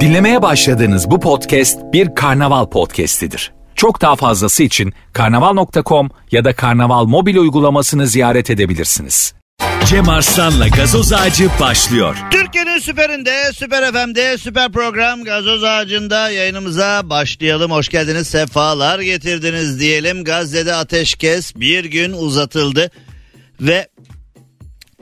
Dinlemeye başladığınız bu podcast bir karnaval podcastidir. Çok daha fazlası için karnaval.com ya da karnaval mobil uygulamasını ziyaret edebilirsiniz. Cem Arslan'la gazoz ağacı başlıyor. Türkiye'nin süperinde, süper FM'de, süper program Gazoz Ağacı'nda yayınımıza başlayalım. Hoş geldiniz, sefalar getirdiniz diyelim. Gazze'de ateşkes bir gün uzatıldı ve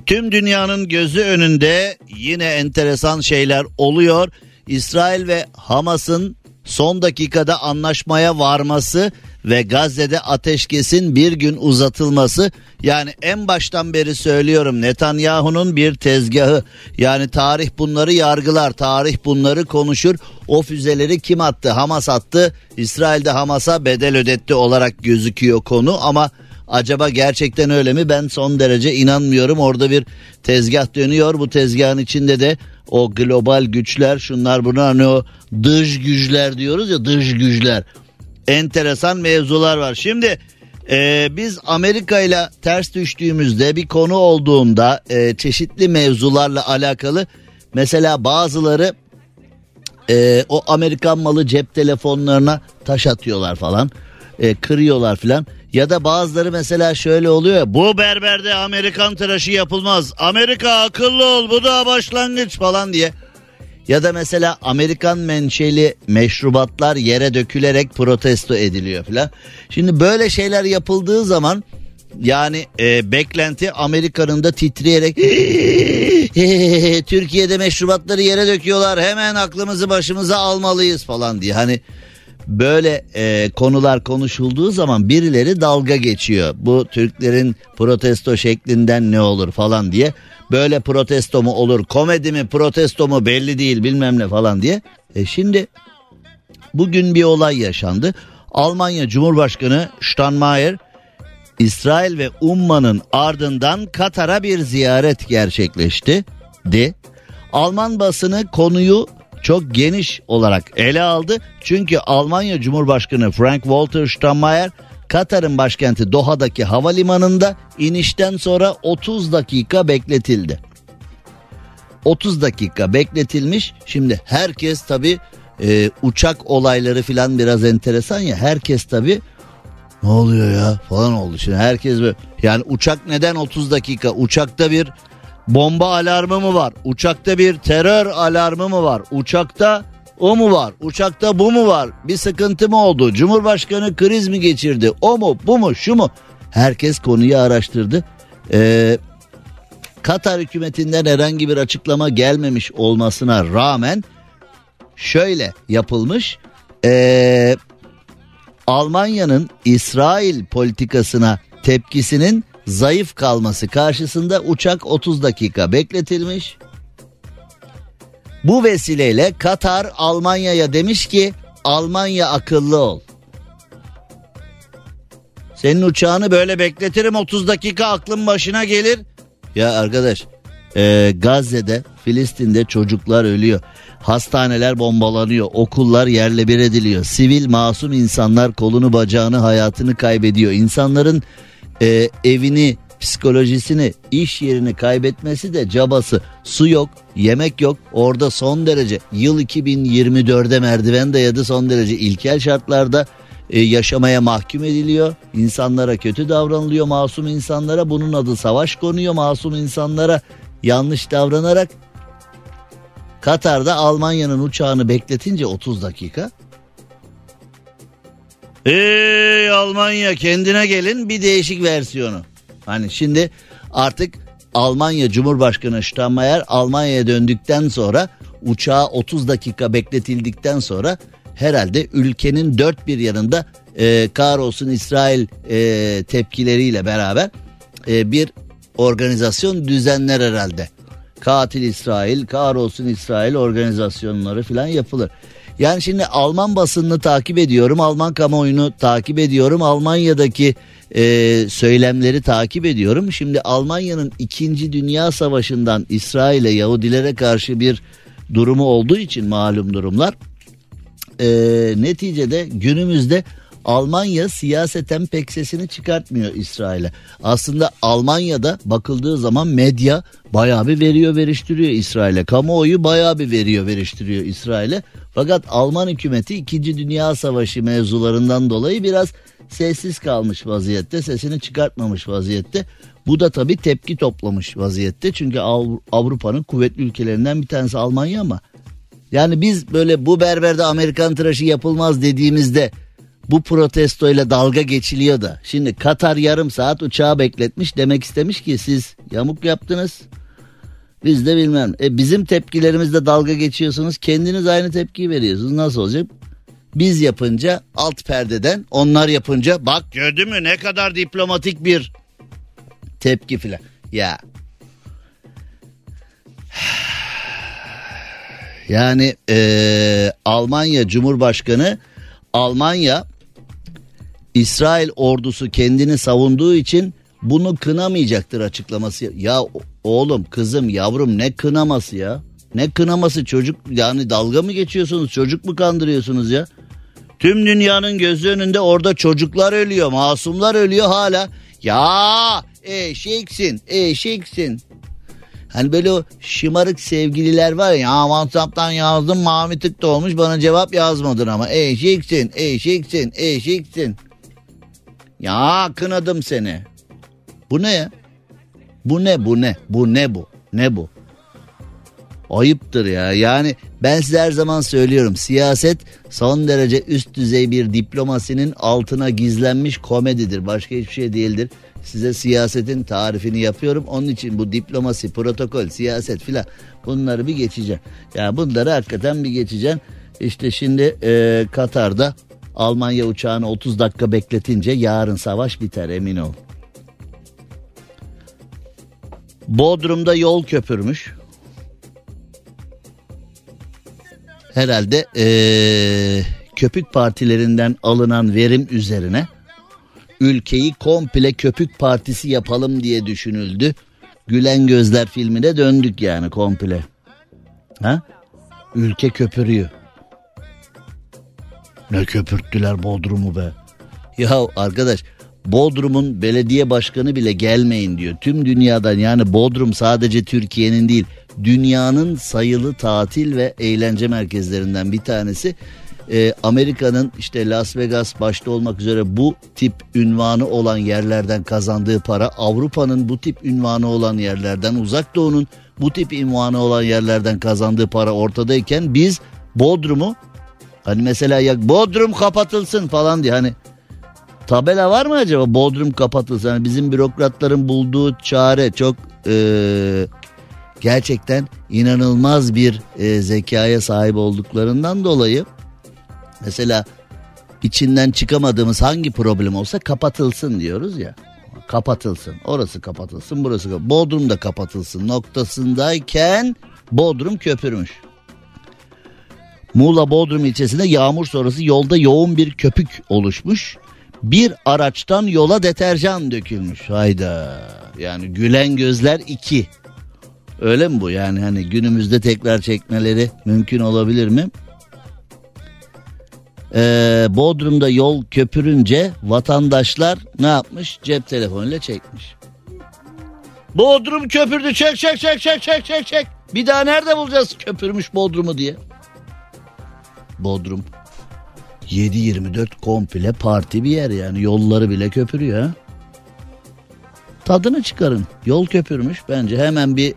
tüm dünyanın gözü önünde yine enteresan şeyler oluyor. İsrail ve Hamas'ın son dakikada anlaşmaya varması ve Gazze'de ateşkesin bir gün uzatılması yani en baştan beri söylüyorum Netanyahu'nun bir tezgahı. Yani tarih bunları yargılar tarih bunları konuşur. O füzeleri kim attı? Hamas attı. İsrail'de Hamas'a bedel ödetti olarak gözüküyor konu ama Acaba gerçekten öyle mi? Ben son derece inanmıyorum. Orada bir tezgah dönüyor. Bu tezgahın içinde de o global güçler şunlar bunlar hani o dış güçler diyoruz ya dış güçler. Enteresan mevzular var. Şimdi e, biz Amerika ile ters düştüğümüzde bir konu olduğunda e, çeşitli mevzularla alakalı mesela bazıları e, o Amerikan malı cep telefonlarına taş atıyorlar falan e, kırıyorlar falan. Ya da bazıları mesela şöyle oluyor bu berberde Amerikan tıraşı yapılmaz. Amerika akıllı ol bu da başlangıç falan diye. Ya da mesela Amerikan menşeli meşrubatlar yere dökülerek protesto ediliyor falan. Şimdi böyle şeyler yapıldığı zaman yani e, beklenti Amerika'nın da titreyerek Türkiye'de meşrubatları yere döküyorlar hemen aklımızı başımıza almalıyız falan diye. Hani böyle e, konular konuşulduğu zaman birileri dalga geçiyor. Bu Türklerin protesto şeklinden ne olur falan diye. Böyle protesto mu olur komedi mi protesto mu belli değil bilmem ne falan diye. E şimdi bugün bir olay yaşandı. Almanya Cumhurbaşkanı Steinmeier İsrail ve Umman'ın ardından Katar'a bir ziyaret gerçekleşti. De. Alman basını konuyu çok geniş olarak ele aldı. Çünkü Almanya Cumhurbaşkanı Frank Walter Steinmeier Katar'ın başkenti Doha'daki havalimanında inişten sonra 30 dakika bekletildi. 30 dakika bekletilmiş. Şimdi herkes tabi e, uçak olayları filan biraz enteresan ya. Herkes tabi ne oluyor ya falan oldu. Şimdi herkes böyle yani uçak neden 30 dakika? Uçakta bir Bomba alarmı mı var? Uçakta bir terör alarmı mı var? Uçakta o mu var? Uçakta bu mu var? Bir sıkıntı mı oldu? Cumhurbaşkanı kriz mi geçirdi? O mu? Bu mu? Şu mu? Herkes konuyu araştırdı. Ee, Katar hükümetinden herhangi bir açıklama gelmemiş olmasına rağmen şöyle yapılmış. Ee, Almanya'nın İsrail politikasına tepkisinin zayıf kalması karşısında uçak 30 dakika bekletilmiş. Bu vesileyle Katar Almanya'ya demiş ki Almanya akıllı ol. Senin uçağını böyle bekletirim 30 dakika aklın başına gelir. Ya arkadaş e, Gazze'de Filistin'de çocuklar ölüyor. Hastaneler bombalanıyor, okullar yerle bir ediliyor. Sivil masum insanlar kolunu bacağını hayatını kaybediyor. İnsanların e, evini, psikolojisini, iş yerini kaybetmesi de cabası. Su yok, yemek yok. Orada son derece yıl 2024'de merdiven dayadı son derece ilkel şartlarda e, yaşamaya mahkum ediliyor. İnsanlara kötü davranılıyor masum insanlara. Bunun adı savaş konuyor masum insanlara yanlış davranarak. Katar'da Almanya'nın uçağını bekletince 30 dakika Ey Almanya kendine gelin bir değişik versiyonu. Hani şimdi artık Almanya Cumhurbaşkanı Steinmeier Almanya'ya döndükten sonra uçağa 30 dakika bekletildikten sonra herhalde ülkenin dört bir yanında e, kahrolsun İsrail e, tepkileriyle beraber e, bir organizasyon düzenler herhalde. Katil İsrail, kahrolsun İsrail organizasyonları falan yapılır. Yani şimdi Alman basınını takip ediyorum, Alman kamuoyunu takip ediyorum, Almanya'daki e, söylemleri takip ediyorum. Şimdi Almanya'nın 2. Dünya Savaşı'ndan İsrail'e Yahudilere karşı bir durumu olduğu için malum durumlar. E, neticede günümüzde Almanya siyaseten pek sesini çıkartmıyor İsrail'e. Aslında Almanya'da bakıldığı zaman medya bayağı bir veriyor veriştiriyor İsrail'e. Kamuoyu bayağı bir veriyor veriştiriyor İsrail'e. Fakat Alman hükümeti 2. Dünya Savaşı mevzularından dolayı biraz sessiz kalmış vaziyette. Sesini çıkartmamış vaziyette. Bu da tabii tepki toplamış vaziyette. Çünkü Avrupa'nın kuvvetli ülkelerinden bir tanesi Almanya ama yani biz böyle bu berberde Amerikan tıraşı yapılmaz dediğimizde bu protestoyla dalga geçiliyor da. Şimdi Katar yarım saat uçağı bekletmiş demek istemiş ki siz yamuk yaptınız. Biz de bilmem. E bizim tepkilerimizde dalga geçiyorsunuz. Kendiniz aynı tepkiyi veriyorsunuz. Nasıl olacak? Biz yapınca alt perdeden onlar yapınca bak gördün mü ne kadar diplomatik bir tepki filan. Ya yani e, Almanya Cumhurbaşkanı Almanya İsrail ordusu kendini savunduğu için bunu kınamayacaktır açıklaması. Ya oğlum kızım yavrum ne kınaması ya? Ne kınaması çocuk yani dalga mı geçiyorsunuz çocuk mu kandırıyorsunuz ya? Tüm dünyanın gözü önünde orada çocuklar ölüyor masumlar ölüyor hala. Ya eşeksin eşeksin. Hani böyle o şımarık sevgililer var ya WhatsApp'tan yazdım mavi tık olmuş bana cevap yazmadın ama eşeksin eşeksin eşeksin. Ya kınadım seni. Bu ne ya? Bu ne bu ne? Bu ne bu? Ne bu? Ayıptır ya. Yani ben size her zaman söylüyorum. Siyaset son derece üst düzey bir diplomasinin altına gizlenmiş komedidir. Başka hiçbir şey değildir. Size siyasetin tarifini yapıyorum. Onun için bu diplomasi, protokol, siyaset filan bunları bir geçeceğim. Ya yani bunları hakikaten bir geçeceğim. İşte şimdi e, Katar'da Almanya uçağını 30 dakika bekletince yarın savaş biter emin ol. Bodrum'da yol köpürmüş. Herhalde ee, köpük partilerinden alınan verim üzerine ülkeyi komple köpük partisi yapalım diye düşünüldü. Gülen Gözler filmine döndük yani komple. Ha? Ülke köpürüyor. Ne köpürttüler Bodrum'u be. Ya arkadaş Bodrum'un belediye başkanı bile gelmeyin diyor. Tüm dünyadan yani Bodrum sadece Türkiye'nin değil dünyanın sayılı tatil ve eğlence merkezlerinden bir tanesi. Ee, Amerika'nın işte Las Vegas başta olmak üzere bu tip ünvanı olan yerlerden kazandığı para Avrupa'nın bu tip ünvanı olan yerlerden uzak doğunun bu tip ünvanı olan yerlerden kazandığı para ortadayken biz Bodrum'u Hani mesela ya Bodrum kapatılsın falan diye hani tabela var mı acaba Bodrum kapatılsın? Hani bizim bürokratların bulduğu çare çok e, gerçekten inanılmaz bir e, zekaya sahip olduklarından dolayı mesela içinden çıkamadığımız hangi problem olsa kapatılsın diyoruz ya. Kapatılsın. Orası kapatılsın, burası kapatılsın. Bodrum da kapatılsın noktasındayken Bodrum köpürmüş. Muğla Bodrum ilçesinde yağmur sonrası yolda yoğun bir köpük oluşmuş. Bir araçtan yola deterjan dökülmüş. Hayda. Yani gülen gözler iki. Öyle mi bu? Yani hani günümüzde tekrar çekmeleri mümkün olabilir mi? Ee, Bodrum'da yol köpürünce vatandaşlar ne yapmış? Cep telefonuyla çekmiş. Bodrum köpürdü çek çek çek çek çek çek çek. Bir daha nerede bulacağız köpürmüş Bodrum'u diye. Bodrum 7-24 komple parti bir yer yani yolları bile köpürüyor. Tadını çıkarın. Yol köpürmüş bence hemen bir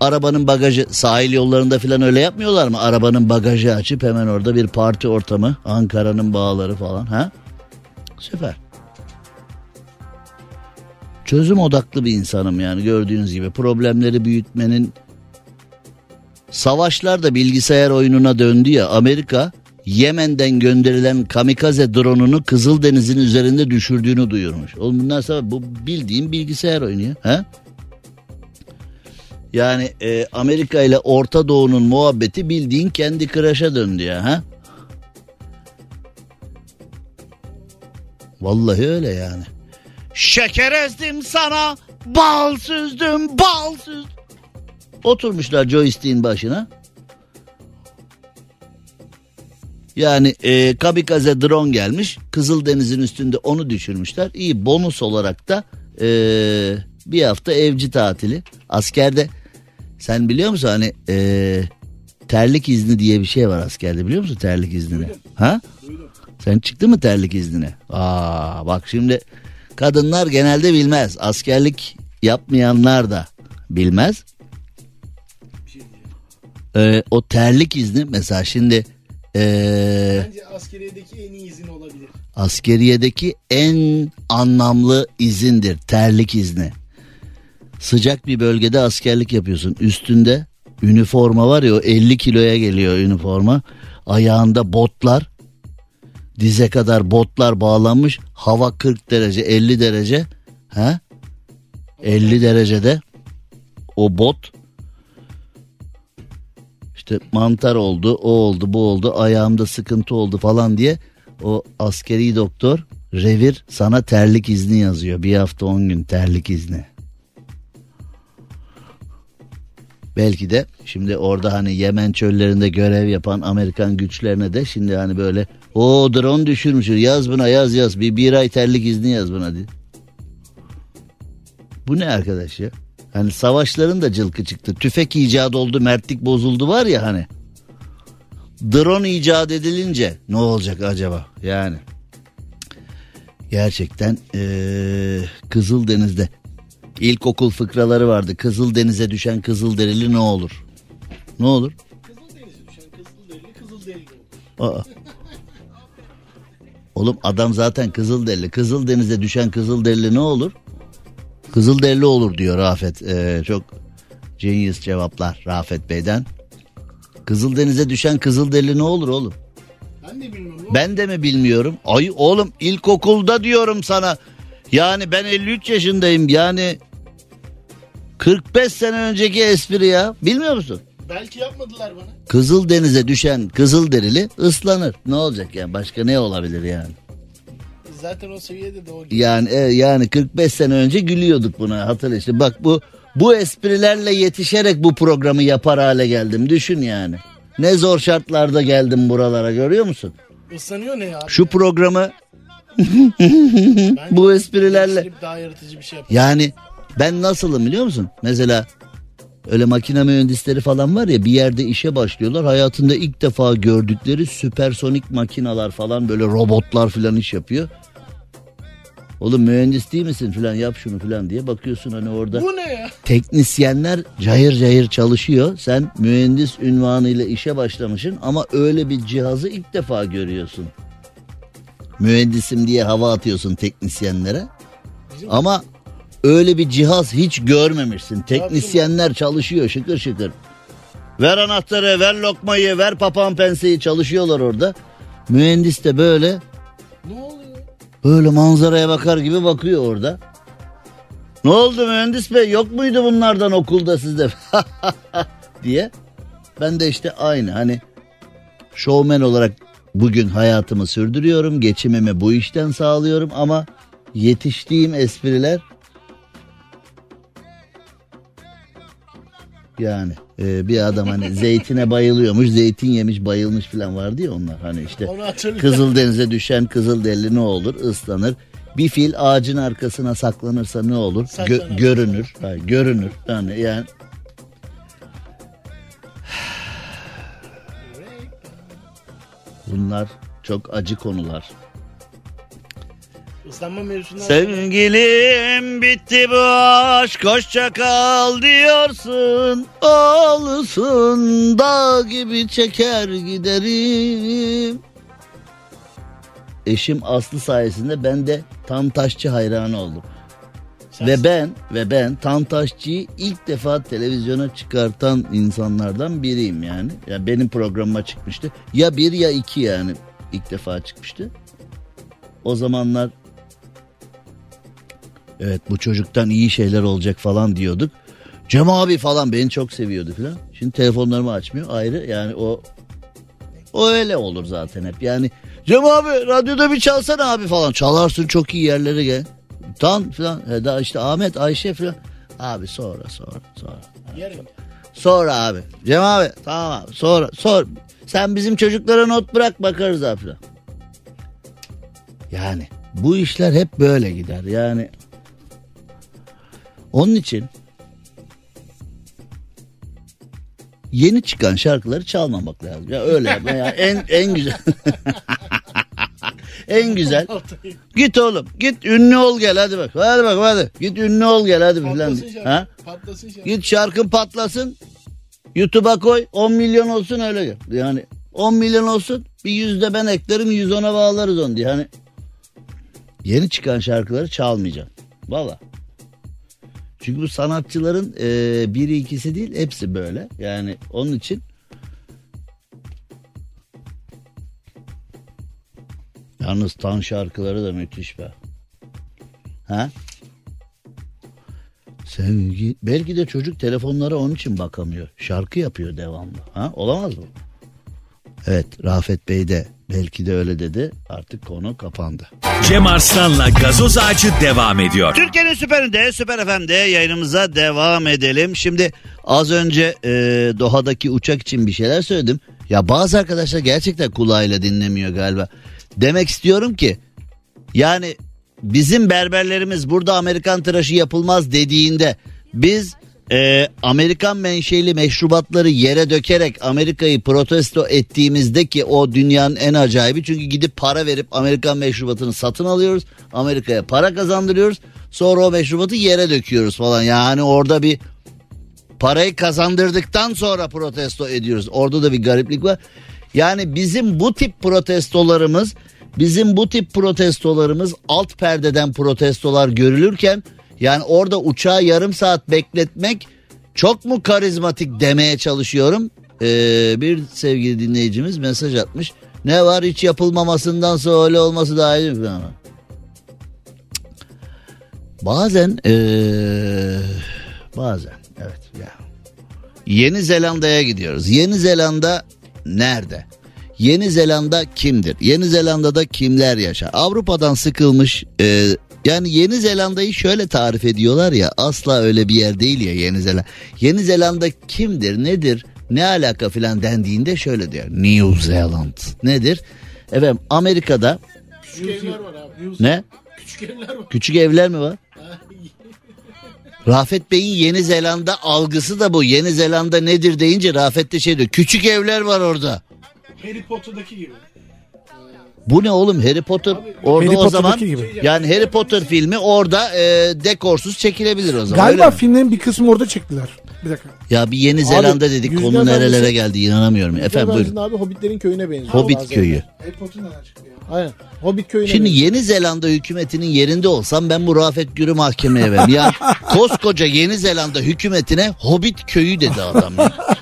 arabanın bagajı sahil yollarında falan öyle yapmıyorlar mı? Arabanın bagajı açıp hemen orada bir parti ortamı Ankara'nın bağları falan ha? Süper. Çözüm odaklı bir insanım yani gördüğünüz gibi problemleri büyütmenin Savaşlar da bilgisayar oyununa döndü ya Amerika Yemen'den gönderilen kamikaze dronunu Kızıldeniz'in üzerinde düşürdüğünü duyurmuş. Oğlum bunlar sabah bu bildiğim bilgisayar oyunu ya. He? Yani e, Amerika ile Orta Doğu'nun muhabbeti bildiğin kendi kıraşa döndü ya. Ha? Vallahi öyle yani. Şeker ezdim sana, bal süzdüm, bal süzdüm. Oturmuşlar joystick'in başına. Yani e, kamikaze drone gelmiş. Kızıldeniz'in üstünde onu düşürmüşler. İyi bonus olarak da e, bir hafta evci tatili. Askerde sen biliyor musun hani e, terlik izni diye bir şey var askerde biliyor musun terlik iznini? Ha? Sen çıktı mı terlik iznine? Aa bak şimdi kadınlar genelde bilmez. Askerlik yapmayanlar da bilmez. Ee, o terlik izni mesela şimdi ee, Bence askeriyedeki en iyi izin olabilir. askeriyedeki en anlamlı izindir terlik izni. Sıcak bir bölgede askerlik yapıyorsun. Üstünde üniforma var ya o 50 kiloya geliyor üniforma. Ayağında botlar. Dize kadar botlar bağlanmış. Hava 40 derece 50 derece. Ha? 50 derecede o bot işte mantar oldu, o oldu, bu oldu, ayağımda sıkıntı oldu falan diye o askeri doktor revir sana terlik izni yazıyor. Bir hafta on gün terlik izni. Belki de şimdi orada hani Yemen çöllerinde görev yapan Amerikan güçlerine de şimdi hani böyle o drone düşürmüş yaz buna yaz yaz bir, bir ay terlik izni yaz buna diye. Bu ne arkadaş ya? Hani savaşların da cılkı çıktı. Tüfek icat oldu, mertlik bozuldu var ya hani. Drone icat edilince ne olacak acaba? Yani gerçekten ee, Kızıldeniz'de ilkokul fıkraları vardı. Kızıldeniz'e düşen Kızılderili ne olur? Ne olur? Kızıldeniz'e düşen Kızılderili Kızılderili olur. Aa. Oğlum adam zaten Kızılderili. Kızıldeniz'e düşen Kızılderili ne olur? Kızılderili olur diyor Rafet. Ee, çok genius cevaplar Rafet Bey'den. Kızıldeniz'e düşen Kızılderili ne olur oğlum? Ben de bilmiyorum. Ben de mi bilmiyorum? Ay oğlum ilkokulda diyorum sana. Yani ben 53 yaşındayım yani 45 sene önceki espri ya. Bilmiyor musun? Belki yapmadılar bana. Kızıldeniz'e düşen Kızılderili ıslanır. Ne olacak yani? Başka ne olabilir yani? Zaten o seviyede de o. Yani e, yani 45 sene önce gülüyorduk buna hatırla işte. Bak bu bu esprilerle yetişerek bu programı yapar hale geldim. Düşün yani. Ne zor şartlarda geldim buralara görüyor musun? Islanıyor ne ya? Şu programı bu esprilerle daha yaratıcı bir şey yani ben nasılım biliyor musun? Mesela öyle makine mühendisleri falan var ya bir yerde işe başlıyorlar. Hayatında ilk defa gördükleri süpersonik makinalar falan böyle robotlar falan iş yapıyor. Oğlum mühendis değil misin falan yap şunu falan diye bakıyorsun hani orada Bu ne ya? teknisyenler cayır cayır çalışıyor. Sen mühendis ünvanıyla işe başlamışsın ama öyle bir cihazı ilk defa görüyorsun. Mühendisim diye hava atıyorsun teknisyenlere. Ama öyle bir cihaz hiç görmemişsin. Teknisyenler çalışıyor şıkır şıkır. Ver anahtarı, ver lokmayı, ver papağan penseyi çalışıyorlar orada. Mühendis de böyle Ne oluyor? Böyle manzaraya bakar gibi bakıyor orada. Ne oldu mühendis bey yok muydu bunlardan okulda sizde diye. Ben de işte aynı hani şovmen olarak bugün hayatımı sürdürüyorum. Geçimimi bu işten sağlıyorum ama yetiştiğim espriler yani e, bir adam hani zeytine bayılıyormuş zeytin yemiş bayılmış falan vardı ya onlar hani işte. Kızıldeniz'e düşen Kızılderili ne olur? Islanır. Bir fil ağacın arkasına saklanırsa ne olur? Gö- görünür. Hayır, görünür. Yani yani bunlar çok acı konular. Islanma mevzusundan Sevgilim bitti bu aşk hoşça kal diyorsun Olsun dağ gibi çeker giderim Eşim Aslı sayesinde ben de Tantaşçı hayranı oldum. Sen- Ve ben ve ben Tantaşçı'yı ilk defa televizyona çıkartan insanlardan biriyim yani. Ya benim programıma çıkmıştı. Ya bir ya iki yani ilk defa çıkmıştı. O zamanlar evet bu çocuktan iyi şeyler olacak falan diyorduk. Cem abi falan beni çok seviyordu falan. Şimdi telefonlarımı açmıyor ayrı yani o o öyle olur zaten hep. Yani Cem abi radyoda bir çalsana abi falan. Çalarsın çok iyi yerlere gel. Tan falan. E, daha işte Ahmet Ayşe falan. Abi sonra sonra sonra. Yarın. Sonra abi. Cem abi tamam abi sonra sonra. Sen bizim çocuklara not bırak bakarız abi falan. Yani bu işler hep böyle gider. Yani onun için yeni çıkan şarkıları çalmamak lazım. Ya öyle yapma ya. En en güzel. en güzel. Git oğlum. Git ünlü ol gel hadi bak. Hadi bak hadi. Git ünlü ol gel hadi. Patlasın şarkı. Ha? Patlasın şarkı. Git şarkın patlasın. YouTube'a koy 10 milyon olsun öyle gel. Yani 10 milyon olsun bir yüzde ben eklerim 110'a bağlarız onu diye. Hani yeni çıkan şarkıları çalmayacağım. Valla. Çünkü bu sanatçıların e, biri ikisi değil hepsi böyle. Yani onun için Yalnız tan şarkıları da müthiş be. Ha? Sevgi belki de çocuk telefonlara onun için bakamıyor. Şarkı yapıyor devamlı. Ha? Olamaz mı? Evet Rafet Bey de belki de öyle dedi. Artık konu kapandı. Cem Arslan'la gazoz ağacı devam ediyor. Türkiye'nin süperinde Süper FM'de yayınımıza devam edelim. Şimdi az önce e, Doha'daki uçak için bir şeyler söyledim. Ya bazı arkadaşlar gerçekten kulağıyla dinlemiyor galiba. Demek istiyorum ki yani bizim berberlerimiz burada Amerikan tıraşı yapılmaz dediğinde biz e, Amerikan menşeli meşrubatları yere dökerek Amerika'yı protesto ettiğimizde ki o dünyanın en acayibi çünkü gidip para verip Amerikan meşrubatını satın alıyoruz. Amerika'ya para kazandırıyoruz. Sonra o meşrubatı yere döküyoruz falan. Yani orada bir parayı kazandırdıktan sonra protesto ediyoruz. Orada da bir gariplik var. Yani bizim bu tip protestolarımız bizim bu tip protestolarımız alt perdeden protestolar görülürken yani orada uçağı yarım saat bekletmek çok mu karizmatik demeye çalışıyorum. Ee, bir sevgili dinleyicimiz mesaj atmış. Ne var hiç yapılmamasından sonra öyle olması daha iyi mi? Bazen ee, bazen evet ya. Yeni Zelanda'ya gidiyoruz. Yeni Zelanda nerede? Yeni Zelanda kimdir? Yeni Zelanda'da kimler yaşar? Avrupa'dan sıkılmış e, yani Yeni Zelanda'yı şöyle tarif ediyorlar ya asla öyle bir yer değil ya Yeni Zelanda. Yeni Zelanda kimdir nedir ne alaka filan dendiğinde şöyle diyor. New Zealand nedir? Efendim Amerika'da Küçük evler var abi. ne? Küçük evler var. Küçük evler mi var? Rafet Bey'in Yeni Zelanda algısı da bu. Yeni Zelanda nedir deyince Rafet de şey diyor. Küçük evler var orada. Harry Potter'daki gibi. Bu ne oğlum Harry Potter orada Harry o zaman gibi. yani Harry Potter filmi orada e, dekorsuz çekilebilir o zaman. Galiba filmlerin bir kısmı orada çektiler. Bir dakika. Ya bir Yeni Zelanda dedik konu nerelere geldi inanamıyorum. Efendim buyurun. abi Hobbitlerin köyüne benziyor. Hobbit köyü. Harry Potter nereden çıktı ya? Aynen. Hobbit köyüne Şimdi benziyor. Yeni Zelanda hükümetinin yerinde olsam ben bu Rafet Gür'ü mahkemeye veririm. Ya koskoca Yeni Zelanda hükümetine Hobbit köyü dedi adam. Ya.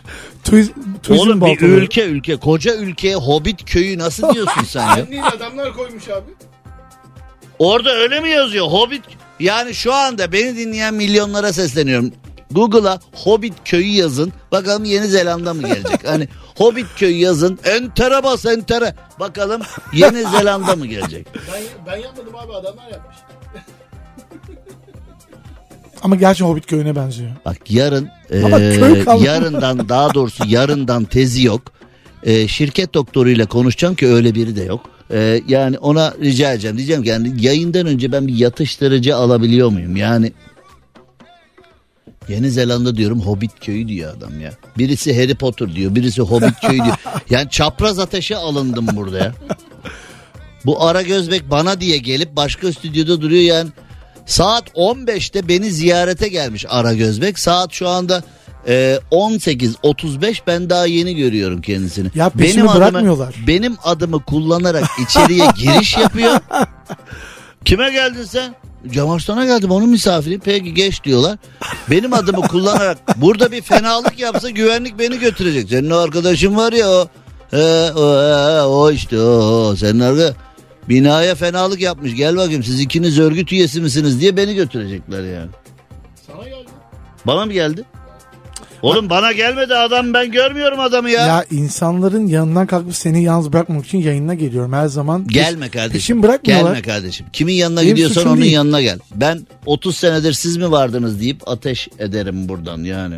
Tuiz, Oğlum bir baltaları. ülke ülke koca ülkeye Hobbit köyü nasıl diyorsun sen ya? Adamlar koymuş abi. Orada öyle mi yazıyor Hobbit? Yani şu anda beni dinleyen milyonlara sesleniyorum. Google'a Hobbit köyü yazın. Bakalım Yeni Zelanda mı gelecek? Hani Hobbit köyü yazın. Entere bas entere. Bakalım Yeni Zelanda mı gelecek? Ben, ben yapmadım abi adamlar yapmış. Ama gerçi Hobbit köyüne benziyor. Bak yarın kaldı. yarından daha doğrusu yarından tezi yok. Eee, şirket doktoruyla konuşacağım ki öyle biri de yok. Eee, yani ona rica edeceğim. Diyeceğim ki yani yayından önce ben bir yatıştırıcı alabiliyor muyum? Yani Yeni Zelanda diyorum Hobbit köyü diyor adam ya. Birisi Harry Potter diyor, birisi Hobbit köyü diyor. Yani çapraz ateşe alındım burada ya. Bu Ara Gözbek bana diye gelip başka stüdyoda duruyor yani. Saat 15'te beni ziyarete gelmiş Ara Gözbek. Saat şu anda e, 18.35 ben daha yeni görüyorum kendisini. Ya peşimi adımı, bırakmıyorlar. benim adımı kullanarak içeriye giriş yapıyor. Kime geldin sen? Cem Arslan'a geldim onun misafiri. Peki geç diyorlar. Benim adımı kullanarak burada bir fenalık yapsa güvenlik beni götürecek. Senin o arkadaşın var ya o. He, o, he, o işte o, o. Senin arka binaya fenalık yapmış. Gel bakayım siz ikiniz örgüt üyesi misiniz diye beni götürecekler yani. Sana geldi. Bana mı geldi? Oğlum bana gelmedi adam ben görmüyorum adamı ya. Ya insanların yanından kalkıp seni yalnız bırakmak için yayına geliyorum her zaman. Gelme kardeşim. Peşin bırakmıyorlar. Gelme kardeşim. Kimin yanına Benim gidiyorsan onun değil. yanına gel. Ben 30 senedir siz mi vardınız deyip ateş ederim buradan yani.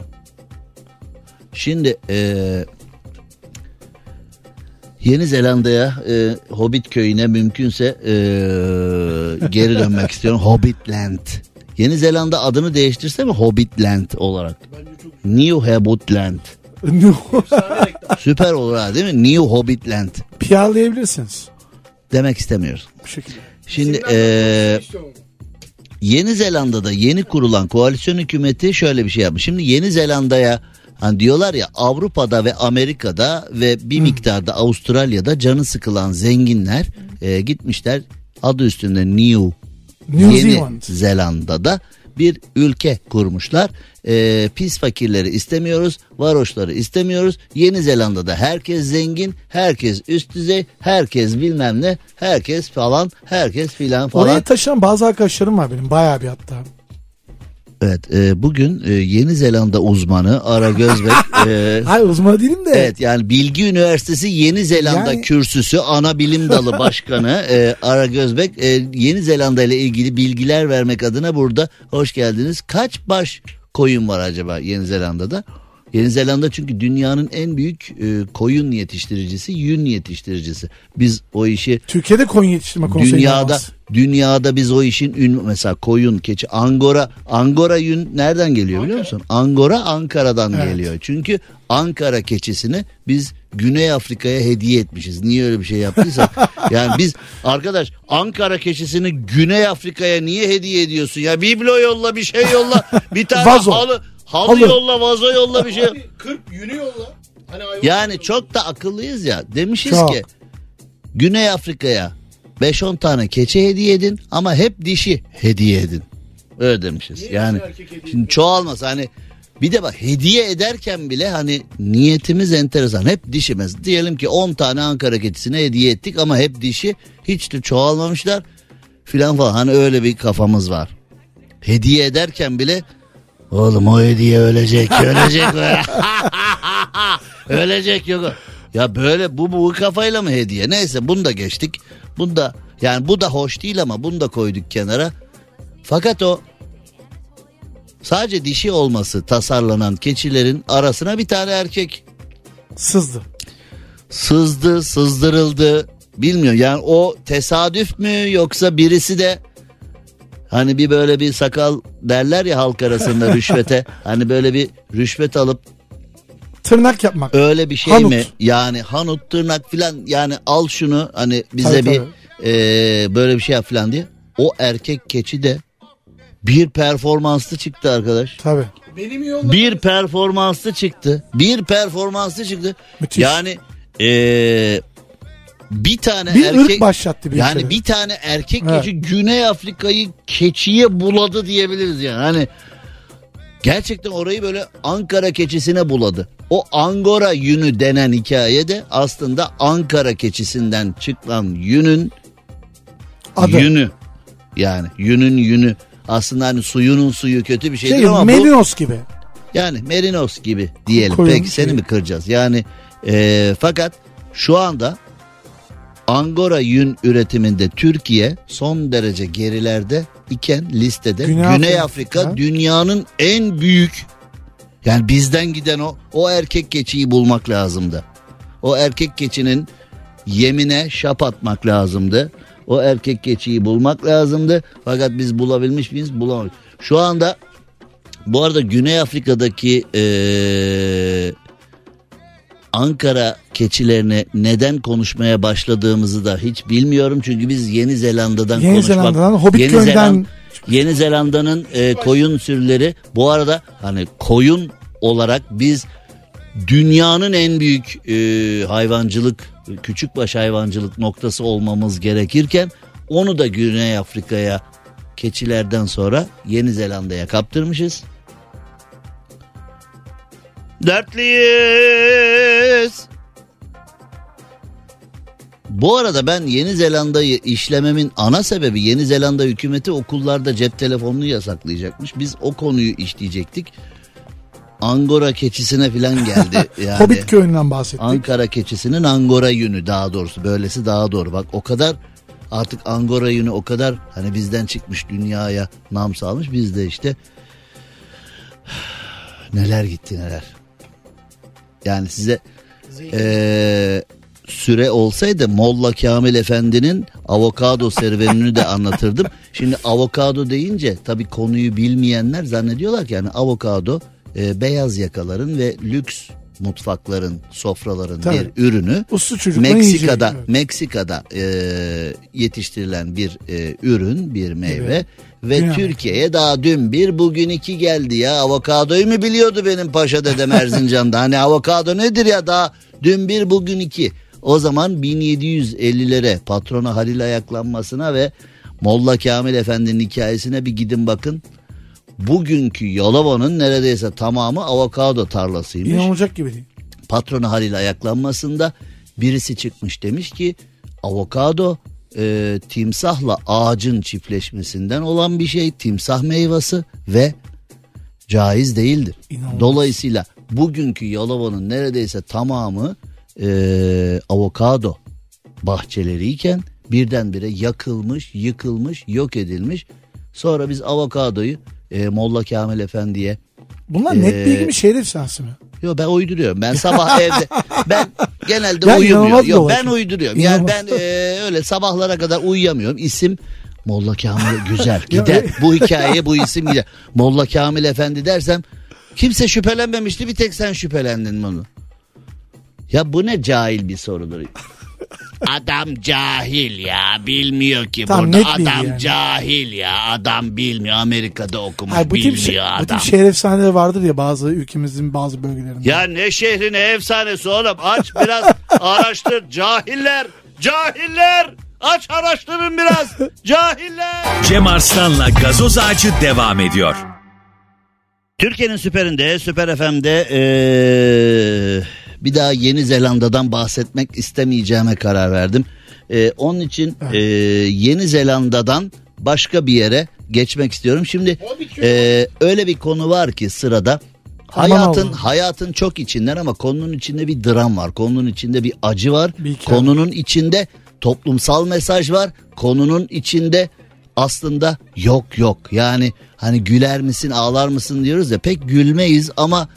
Şimdi eee, Yeni Zelanda'ya e, Hobbit köyüne mümkünse e, geri dönmek istiyorum. Hobbitland. Yeni Zelanda adını değiştirse mi Hobbitland olarak? New Hobbitland. Süper olur ha değil mi? New Hobbitland. PR'layabilirsiniz Demek istemiyoruz. bu şekilde. Şimdi e, ama. Yeni Zelanda'da yeni kurulan koalisyon hükümeti şöyle bir şey yapmış. Şimdi Yeni Zelanda'ya hani diyorlar ya Avrupa'da ve Amerika'da ve bir miktarda Avustralya'da canı sıkılan zenginler e, gitmişler adı üstünde New New Yeni Zealand. Zelanda'da bir ülke kurmuşlar. E, pis fakirleri istemiyoruz, varoşları istemiyoruz. Yeni Zelanda'da herkes zengin, herkes üst düzey, herkes bilmem ne, herkes falan, herkes filan falan. Oraya taşınan bazı arkadaşlarım var benim bayağı bir hatta. Evet e, bugün e, Yeni Zelanda uzmanı Ara Gözbek e, Hayır uzman değilim de. evet yani Bilgi Üniversitesi Yeni Zelanda Yani- kürsüsü ana bilim dalı başkanı e, Ara Gözbek e, Yeni Zelanda ile ilgili bilgiler vermek adına burada hoş geldiniz. Kaç baş koyun var acaba Yeni Zelanda'da? Yeni Zelanda çünkü dünyanın en büyük e, koyun yetiştiricisi, yün yetiştiricisi. Biz o işi Türkiye'de koyun yetiştirme konusunda dünyada inanılmaz. Dünyada biz o işin ün mesela koyun, keçi, angora, angora yün nereden geliyor biliyor musun? Angora Ankara'dan Evet. geliyor. Çünkü Ankara keçisini biz Güney Afrika'ya hediye etmişiz. Niye öyle bir şey yaptıysak? yani biz arkadaş Ankara keçisini Güney Afrika'ya niye hediye ediyorsun ya? Biblo yolla bir şey yolla. Bir tane Vazo. halı halı, Halı. yolla, vazo yolla bir şey. Abi 40 yünü yolla. Hani Yani yolla. çok da akıllıyız ya. Demişiz Çok. ki Güney Afrika'ya 5-10 tane keçi hediye edin ama hep dişi hediye edin. Öyle demişiz. Niye yani şimdi çoğalmaz hani bir de bak hediye ederken bile hani niyetimiz enteresan. Hep dişimiz. Diyelim ki 10 tane Ankara keçisine hediye ettik ama hep dişi. Hiç de çoğalmamışlar filan falan. Hani öyle bir kafamız var. Hediye ederken bile oğlum o hediye ölecek ölecek. ölecek yok. Ya böyle bu bu kafayla mı hediye? Neyse bunu da geçtik. Bunu da yani bu da hoş değil ama bunu da koyduk kenara. Fakat o sadece dişi olması tasarlanan keçilerin arasına bir tane erkek Sızdı. sızdı, sızdırıldı. Bilmiyorum yani o tesadüf mü yoksa birisi de hani bir böyle bir sakal derler ya halk arasında rüşvete. Hani böyle bir rüşvet alıp Tırnak yapmak. öyle bir şey Hanut. mi? Yani hanut tırnak filan yani al şunu hani bize Tabii, bir tabii. eee, böyle bir şey yap filan diye. O erkek keçi de bir performanslı çıktı arkadaş. Tabii. Benim yolla. Bir performanslı çıktı. Bir performanslı çıktı. Müthiş. Yani eee, bir tane Bir erkek ırk başlattı bir yani kere. bir tane erkek Evet. keçi Güney Afrika'yı keçiye buladı diyebiliriz yani. Hani gerçekten orayı böyle Ankara keçisine buladı. O Angora yünü denen hikayede aslında Ankara keçisinden çıkan yünün Adı. yünü. Yani yünün yünü. Aslında hani suyunun suyu kötü bir Şey, ama bu Merinos gibi. yani merinos gibi diyelim. Koyun Peki seni şey. mi kıracağız? Yani e, fakat şu anda Angora yün üretiminde Türkiye son derece gerilerde iken listede Güney Güney, Afrika. Afrika, dünyanın en büyük yani bizden giden o o erkek keçiyi bulmak lazımdı. O erkek keçinin yemine şap atmak lazımdı. O erkek keçiyi bulmak lazımdı. Fakat biz bulabilmiş miyiz? Bulamadık. Şu anda bu arada Güney Afrika'daki eee, Ankara keçilerini neden konuşmaya başladığımızı da hiç bilmiyorum. Çünkü biz Yeni Zelanda'dan Yeni konuşmak... Zelanda'dan, Hobbit Yeni Zeland- Yeni Zelanda'nın e, koyun sürüleri bu arada hani koyun olarak biz dünyanın en büyük e, hayvancılık küçükbaş hayvancılık noktası olmamız gerekirken onu da Güney Afrika'ya keçilerden sonra Yeni Zelanda'ya kaptırmışız. Dertliyiz. Bu arada ben Yeni Zelanda'yı işlememin ana sebebi Yeni Zelanda hükümeti okullarda cep telefonunu yasaklayacakmış. Biz o konuyu işleyecektik. Angora keçisine falan geldi. Yani. Hobbit köyünden bahsettik. Ankara keçisinin Angora yünü daha doğrusu böylesi daha doğru. Bak o kadar artık Angora yünü o kadar hani bizden çıkmış dünyaya nam salmış. Biz de işte neler gitti neler. Yani size eee, süre olsaydı Molla Kamil Efendi'nin avokado serüvenini de anlatırdım. Şimdi avokado deyince tabii konuyu bilmeyenler zannediyorlar ki yani avokado e, beyaz yakaların ve lüks mutfakların, sofraların Tabii. bir ürünü. Uslu Meksika'da. Meksika'da e, yetiştirilen bir e, ürün, bir meyve Evet. Ve Dünya Türkiye'ye daha dün bir bugün iki geldi ya. Avokadoyu mu biliyordu benim paşa dedem Erzincan'da? hani avokado nedir ya daha dün bir bugün iki. O zaman 1750'lere patrona Halil ayaklanmasına ve Molla Kamil Efendi'nin hikayesine bir gidin bakın. Bugünkü Yalova'nın neredeyse tamamı avokado tarlasıymış İnanılacak gibi değil. patronu Halil ayaklanmasında birisi çıkmış demiş ki avokado e, timsahla ağacın çiftleşmesinden olan bir şey timsah meyvesi ve caiz değildir. İnanılmaz. Dolayısıyla bugünkü Yalova'nın neredeyse tamamı e, avokado bahçeleriyken birdenbire yakılmış, yıkılmış, yok edilmiş. Sonra biz avokadoyu e, Molla Kamil Efendi'ye Bunlar Ee, net bilgi mi şehir efsanesi mi? Yo ben uyduruyorum. Ben sabah evde ben genelde Ya uyumuyorum. Yo ben uyduruyorum. Yani ben e, öyle sabahlara kadar uyuyamıyorum. İsim Molla Kamil güzel gider. bu hikayeye bu isim gider. Molla Kamil Efendi dersem kimse şüphelenmemişti. Bir tek sen şüphelendin bunu. Ya bu ne cahil bir sorudur. Adam cahil ya bilmiyor ki Tam burada net bilgi adam yani. cahil ya adam bilmiyor Amerika'da okumuş Hayır, bu tip, bilmiyor şey, bu adam. tip şehir efsaneleri vardır ya bazı ülkemizin bazı bölgelerinde. Ya ne şehri ne efsanesi oğlum aç biraz araştır cahiller cahiller aç araştırın biraz cahiller. Cem Arslan'la gazoz ağacı devam ediyor. Türkiye'nin süperinde Süper FM'de eee, bir daha Yeni Zelanda'dan bahsetmek istemeyeceğime karar verdim. Eee, onun için eee, Yeni Zelanda'dan başka bir yere geçmek istiyorum. Şimdi eee, öyle bir konu var ki sırada Aman hayatın Allah'ım. hayatın çok içinden ama konunun içinde bir dram var. Konunun içinde bir acı var. Bir hikaye. konunun içinde toplumsal mesaj var. Konunun içinde aslında yok yok. Yani hani güler misin ağlar mısın diyoruz ya pek gülmeyiz ama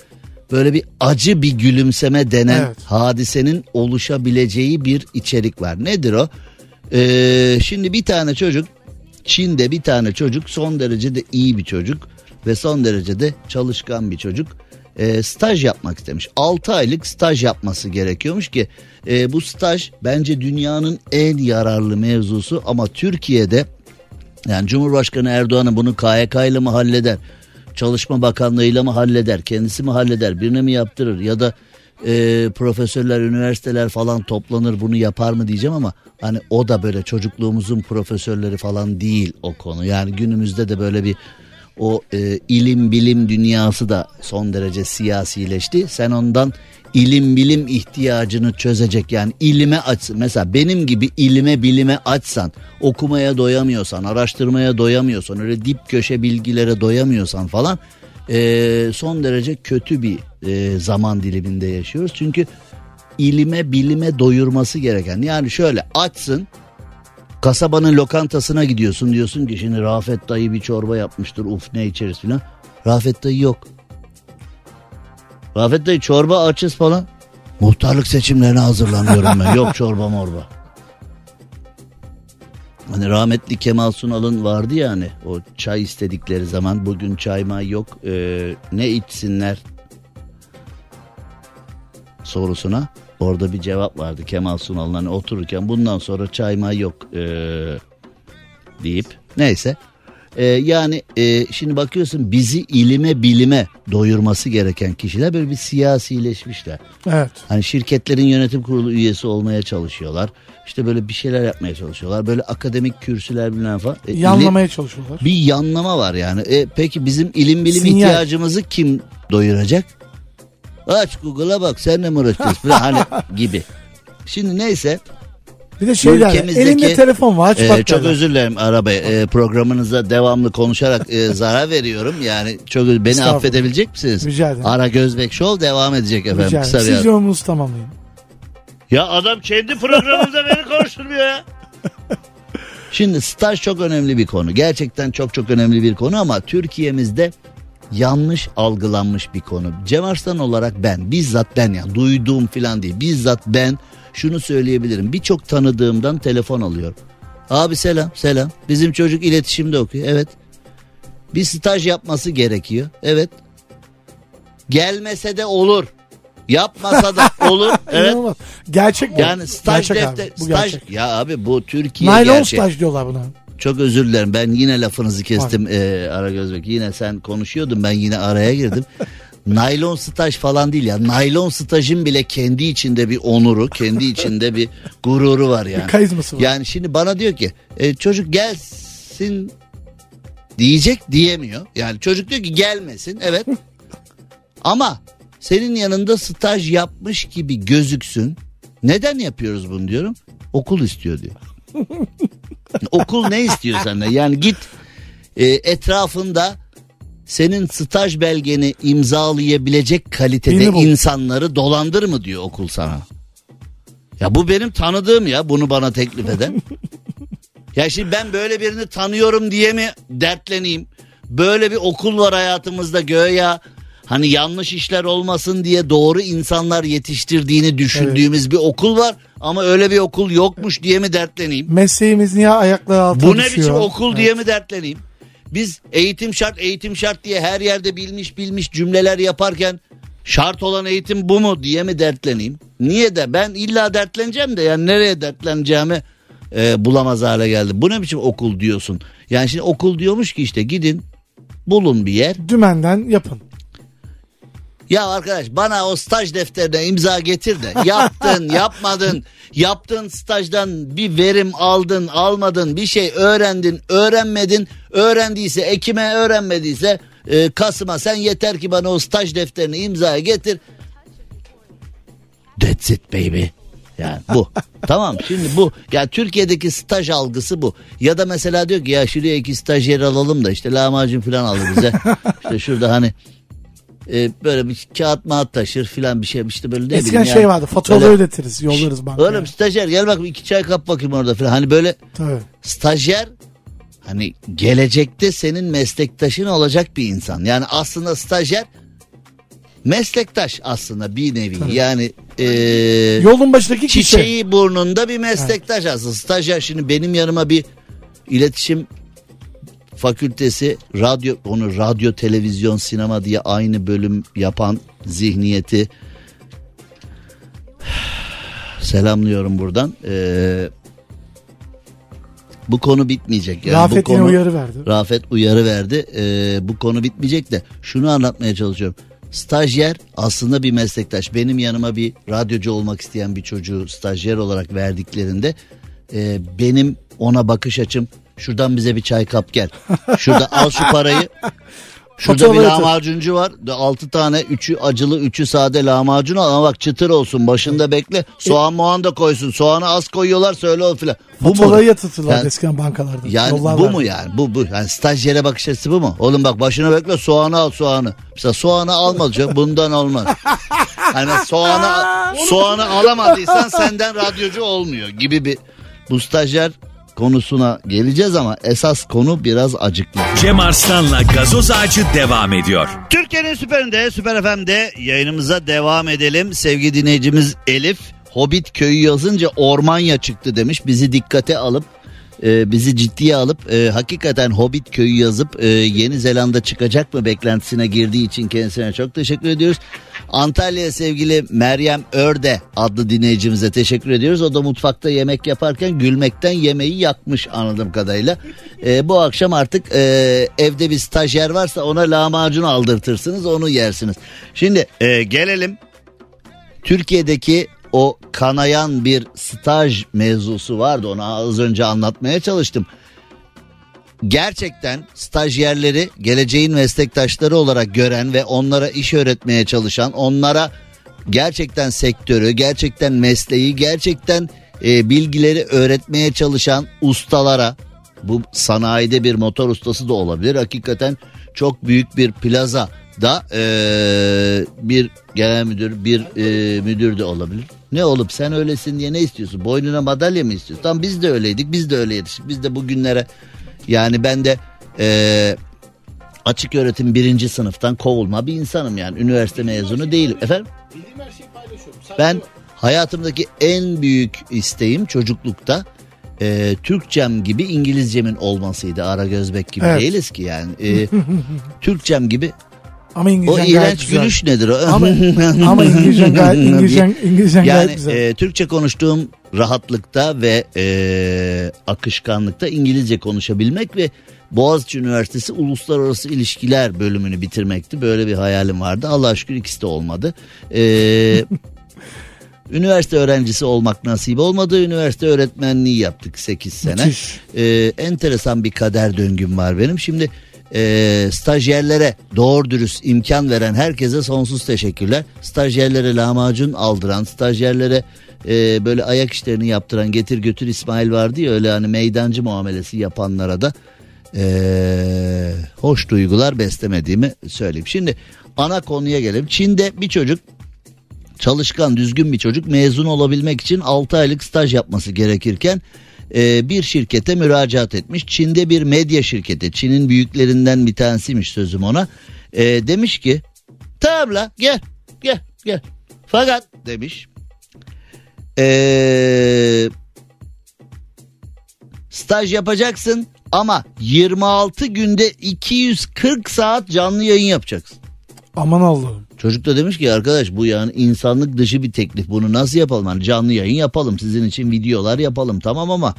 böyle bir acı bir gülümseme denen Evet. hadisenin oluşabileceği bir içerik var. Nedir o? Ee, şimdi bir tane çocuk Çin'de bir tane çocuk son derece de iyi bir çocuk ve son derece de çalışkan bir çocuk. Ee, staj yapmak istemiş. 6 aylık staj yapması gerekiyormuş ki e, bu staj bence dünyanın en yararlı mevzusu ama Türkiye'de yani Cumhurbaşkanı Erdoğan'ın bunu KYK ile mi halleder? Çalışma Bakanlığı'yla mı halleder? Kendisi mi halleder? Birine mi yaptırır? Ya da e, profesörler, üniversiteler falan toplanır bunu yapar mı diyeceğim ama hani o da böyle çocukluğumuzun profesörleri falan değil o konu. Yani günümüzde de böyle bir o e, ilim bilim dünyası da son derece siyasileşti. Sen ondan ilim bilim ihtiyacını çözecek. Yani ilime aç mesela benim gibi ilime bilime açsan okumaya doyamıyorsan araştırmaya doyamıyorsan öyle dip köşe bilgilere doyamıyorsan falan e, son derece kötü bir e, zaman diliminde yaşıyoruz. Çünkü ilime bilime doyurması gereken yani şöyle açsın kasabanın lokantasına gidiyorsun diyorsun ki şimdi Rafet dayı bir çorba yapmıştır uf ne içeriz filan. Rafet dayı yok Rafet dayı çorba açız falan. Muhtarlık seçimlerine hazırlanıyorum ben. Yok çorba morba. Hani rahmetli Kemal Sunal'ın vardı ya hani o çay istedikleri zaman bugün çay may yok ee, ne içsinler sorusuna orada bir cevap vardı Kemal Sunal'ın hani otururken bundan sonra çay may yok ee, deyip neyse Ee, yani e, şimdi bakıyorsun bizi ilime bilime doyurması gereken kişiler böyle bir siyasileşmişler. Evet. Hani şirketlerin yönetim kurulu üyesi olmaya çalışıyorlar. İşte böyle bir şeyler yapmaya çalışıyorlar. Böyle akademik kürsüler bilmem falan. E, ilim- Yanlamaya çalışıyorlar. bir yanlama var yani. E, peki bizim ilim bilim Sinyal. ihtiyacımızı kim doyuracak? Aç Google'a bak sen ne mi falan hani gibi. Şimdi neyse Bir de şey ülkemizdeki- Elinde telefon var aç bak çok derler. özür dilerim araba e, programınıza devamlı konuşarak e, zarar veriyorum. Yani çok beni affedebilecek misiniz? Rica ederim. Ara Gözbek Show devam edecek efendim. Rica ederim. Siz yorumunuzu tamamlayın. Ya adam kendi programında beni konuşturmuyor ya. Şimdi staj çok önemli bir konu. Gerçekten çok çok önemli bir konu ama Türkiye'mizde yanlış algılanmış bir konu. Cem Arslan olarak ben bizzat ben ya duyduğum falan değil. Bizzat ben şunu söyleyebilirim. Birçok tanıdığımdan telefon alıyorum. Abi selam selam. Bizim çocuk iletişimde okuyor. Evet. Bir staj yapması gerekiyor. Evet. Gelmese de olur. Yapmasa da olur. Evet. İnanılmaz. Gerçek bu. Yani staj gerçek defter abi. Bu staj gerçek. ya abi bu Türkiye Naylon gerçek. staj diyorlar buna. Çok özür dilerim ben yine lafınızı kestim ee, Ara Gözbek. Yine sen konuşuyordun ben yine araya girdim. Naylon staj falan değil ya. Naylon stajın bile kendi içinde bir onuru, kendi içinde bir gururu var yani. Bir karizması var. Yani şimdi bana diyor ki e, çocuk gelsin diyecek diyemiyor. Yani çocuk diyor ki gelmesin evet. Ama senin yanında staj yapmış gibi gözüksün. Neden yapıyoruz bunu diyorum. Okul istiyor diyor. Okul ne istiyor senden? Yani git e, etrafında senin staj belgeni imzalayabilecek kalitede insanları dolandır mı diyor okul sana. Ya bu benim tanıdığım ya bunu bana teklif eden. ya şimdi ben böyle birini tanıyorum diye mi dertleneyim? Böyle bir okul var hayatımızda göya hani yanlış işler olmasın diye doğru insanlar yetiştirdiğini düşündüğümüz bir okul var ama öyle bir okul yokmuş diye mi dertleneyim? Mesleğimiz niye ayakları altına Bu ne düşüyor? biçim okul Evet. diye mi dertleneyim? Biz eğitim şart eğitim şart diye her yerde bilmiş bilmiş cümleler yaparken şart olan eğitim bu mu diye mi dertleneyim? Niye de ben illa dertleneceğim de yani nereye dertleneceğimi e, bulamaz hale geldim. Bu ne biçim okul diyorsun? Yani şimdi okul diyormuş ki işte gidin bulun bir yer. Dümenden yapın. Ya arkadaş bana o staj defterine imza getir de yaptın yapmadın yaptığın stajdan bir verim aldın almadın bir şey öğrendin öğrenmedin öğrendiyse Ekim'e öğrenmediyse e, Kasım'a sen yeter ki bana o staj defterini imzaya getir. That's it baby. Yani bu. tamam şimdi bu. Ya Türkiye'deki staj algısı bu. Ya da mesela diyor ki ya şuraya iki stajyer alalım da işte lahmacun falan alır bize. işte şurada hani e, böyle bir kağıt mağat taşır filan bir şey işte böyle ne Eskiden bileyim şey yani. vardı faturaları Böyle- ödetiriz yollarız bankaya. Oğlum stajyer gel bak iki çay kap bakayım orada filan. Hani böyle Tabii. stajyer hani gelecekte senin meslektaşın olacak bir insan. Yani aslında stajyer meslektaş aslında bir nevi. Yani e, Yolun başındaki kişi. çiçeği burnunda bir meslektaş aslında. Stajyer şimdi benim yanıma bir iletişim fakültesi radyo onu radyo televizyon sinema diye aynı bölüm yapan zihniyeti selamlıyorum buradan. Ee, bu konu bitmeyecek. Yani Rafet bu konu, uyarı verdi. Rafet uyarı verdi. Ee, bu konu bitmeyecek de şunu anlatmaya çalışıyorum. Stajyer aslında bir meslektaş. Benim yanıma bir radyocu olmak isteyen bir çocuğu stajyer olarak verdiklerinde e, benim ona bakış açım şuradan bize bir çay kap gel. Şurada al şu parayı. Şurada bir lahmacuncu var. 6 tane, üçü acılı, üçü sade lahmacun al ama bak çıtır olsun. Başında bekle. Soğan muğan da koysun. Soğanı az koyuyorlar söyle o filan. Bu? Faturaları yatırtırlar Yani- eskiden bankalarda. Yani Yollar bu mu yani? Bu bu. Yani stajyere bakış açısı bu mu? Oğlum bak başına bekle soğanı al soğanı. Mesela soğanı almayacak bundan olmaz. Hani soğanı soğanı alamadıysan senden radyocu olmuyor gibi bir bu stajyer konusuna geleceğiz ama esas konu biraz acıklı. Cem Arslan'la gazoz ağacı devam ediyor. Türkiye'nin süperinde, Süper FM'de yayınımıza devam edelim. Sevgili dinleyicimiz Elif, Hobbit köyü yazınca Ormanya çıktı demiş. Bizi dikkate alıp, e, bizi ciddiye alıp e, hakikaten Hobbit köyü yazıp e, Yeni Zelanda çıkacak mı beklentisine girdiği için kendisine çok teşekkür ediyoruz. Antalya'ya sevgili Meryem Örde adlı dinleyicimize teşekkür ediyoruz. O da mutfakta yemek yaparken gülmekten yemeği yakmış anladığım kadarıyla. E, bu akşam artık e, evde bir stajyer varsa ona lahmacun aldırtırsınız onu yersiniz. Şimdi e, gelelim Türkiye'deki o kanayan bir staj mevzusu vardı onu az önce anlatmaya çalıştım. Gerçekten stajyerleri geleceğin meslektaşları olarak gören ve onlara iş öğretmeye çalışan, onlara gerçekten sektörü, gerçekten mesleği, gerçekten e, bilgileri öğretmeye çalışan ustalara bu sanayide bir motor ustası da olabilir. Hakikaten çok büyük bir plaza da e, bir genel müdür, bir e, müdür de olabilir. Ne olup sen öylesin diye ne istiyorsun? Boynuna madalya mı istiyorsun? Tamam biz de öyleydik, biz de öyle yetiştik. Biz de bugünlere yani ben de e, açık öğretim birinci sınıftan kovulma bir insanım yani. Üniversite mezunu değilim. Efendim? Bildiğim her şeyi paylaşıyorum. Sen Ben hayatımdaki en büyük isteğim çocuklukta e, Türkçem gibi İngilizcemin olmasıydı. Ara gözbek gibi Evet. değiliz ki yani. E, Türkçem gibi Ama o İngilizcen gayet iğrenç güzel. gülüş nedir o? Ama, ama İngilizcen gayet, İngilizcen, İngilizcen yani gayet güzel. e, Türkçe konuştuğum rahatlıkta ve e, akışkanlıkta İngilizce konuşabilmek ve Boğaziçi Üniversitesi Uluslararası İlişkiler bölümünü bitirmekti. Böyle bir hayalim vardı. Allah'a şükür ikisi de olmadı. E, üniversite öğrencisi olmak nasip olmadı. Üniversite öğretmenliği yaptık 8 sene. Müthiş. E, enteresan bir kader döngüm var benim. Şimdi e, stajyerlere doğru dürüst imkan veren herkese sonsuz teşekkürler. Stajyerlere lahmacun aldıran, stajyerlere e, böyle ayak işlerini yaptıran getir götür İsmail vardı ya öyle hani meydancı muamelesi yapanlara da e, hoş duygular beslemediğimi söyleyeyim. Şimdi ana konuya gelelim. Çin'de bir çocuk çalışkan düzgün bir çocuk mezun olabilmek için 6 aylık staj yapması gerekirken e, bir şirkete müracaat etmiş. Çin'de bir medya şirketi Çin'in büyüklerinden bir tanesiymiş sözüm ona. E, demiş ki tamam la gel gel gel fakat demiş e, staj yapacaksın ama 26 günde 240 saat canlı yayın yapacaksın. Aman Allah'ım. Çocuk da demiş ki arkadaş bu yani insanlık dışı bir teklif bunu nasıl yapalım? Hani canlı yayın yapalım sizin için videolar yapalım tamam ama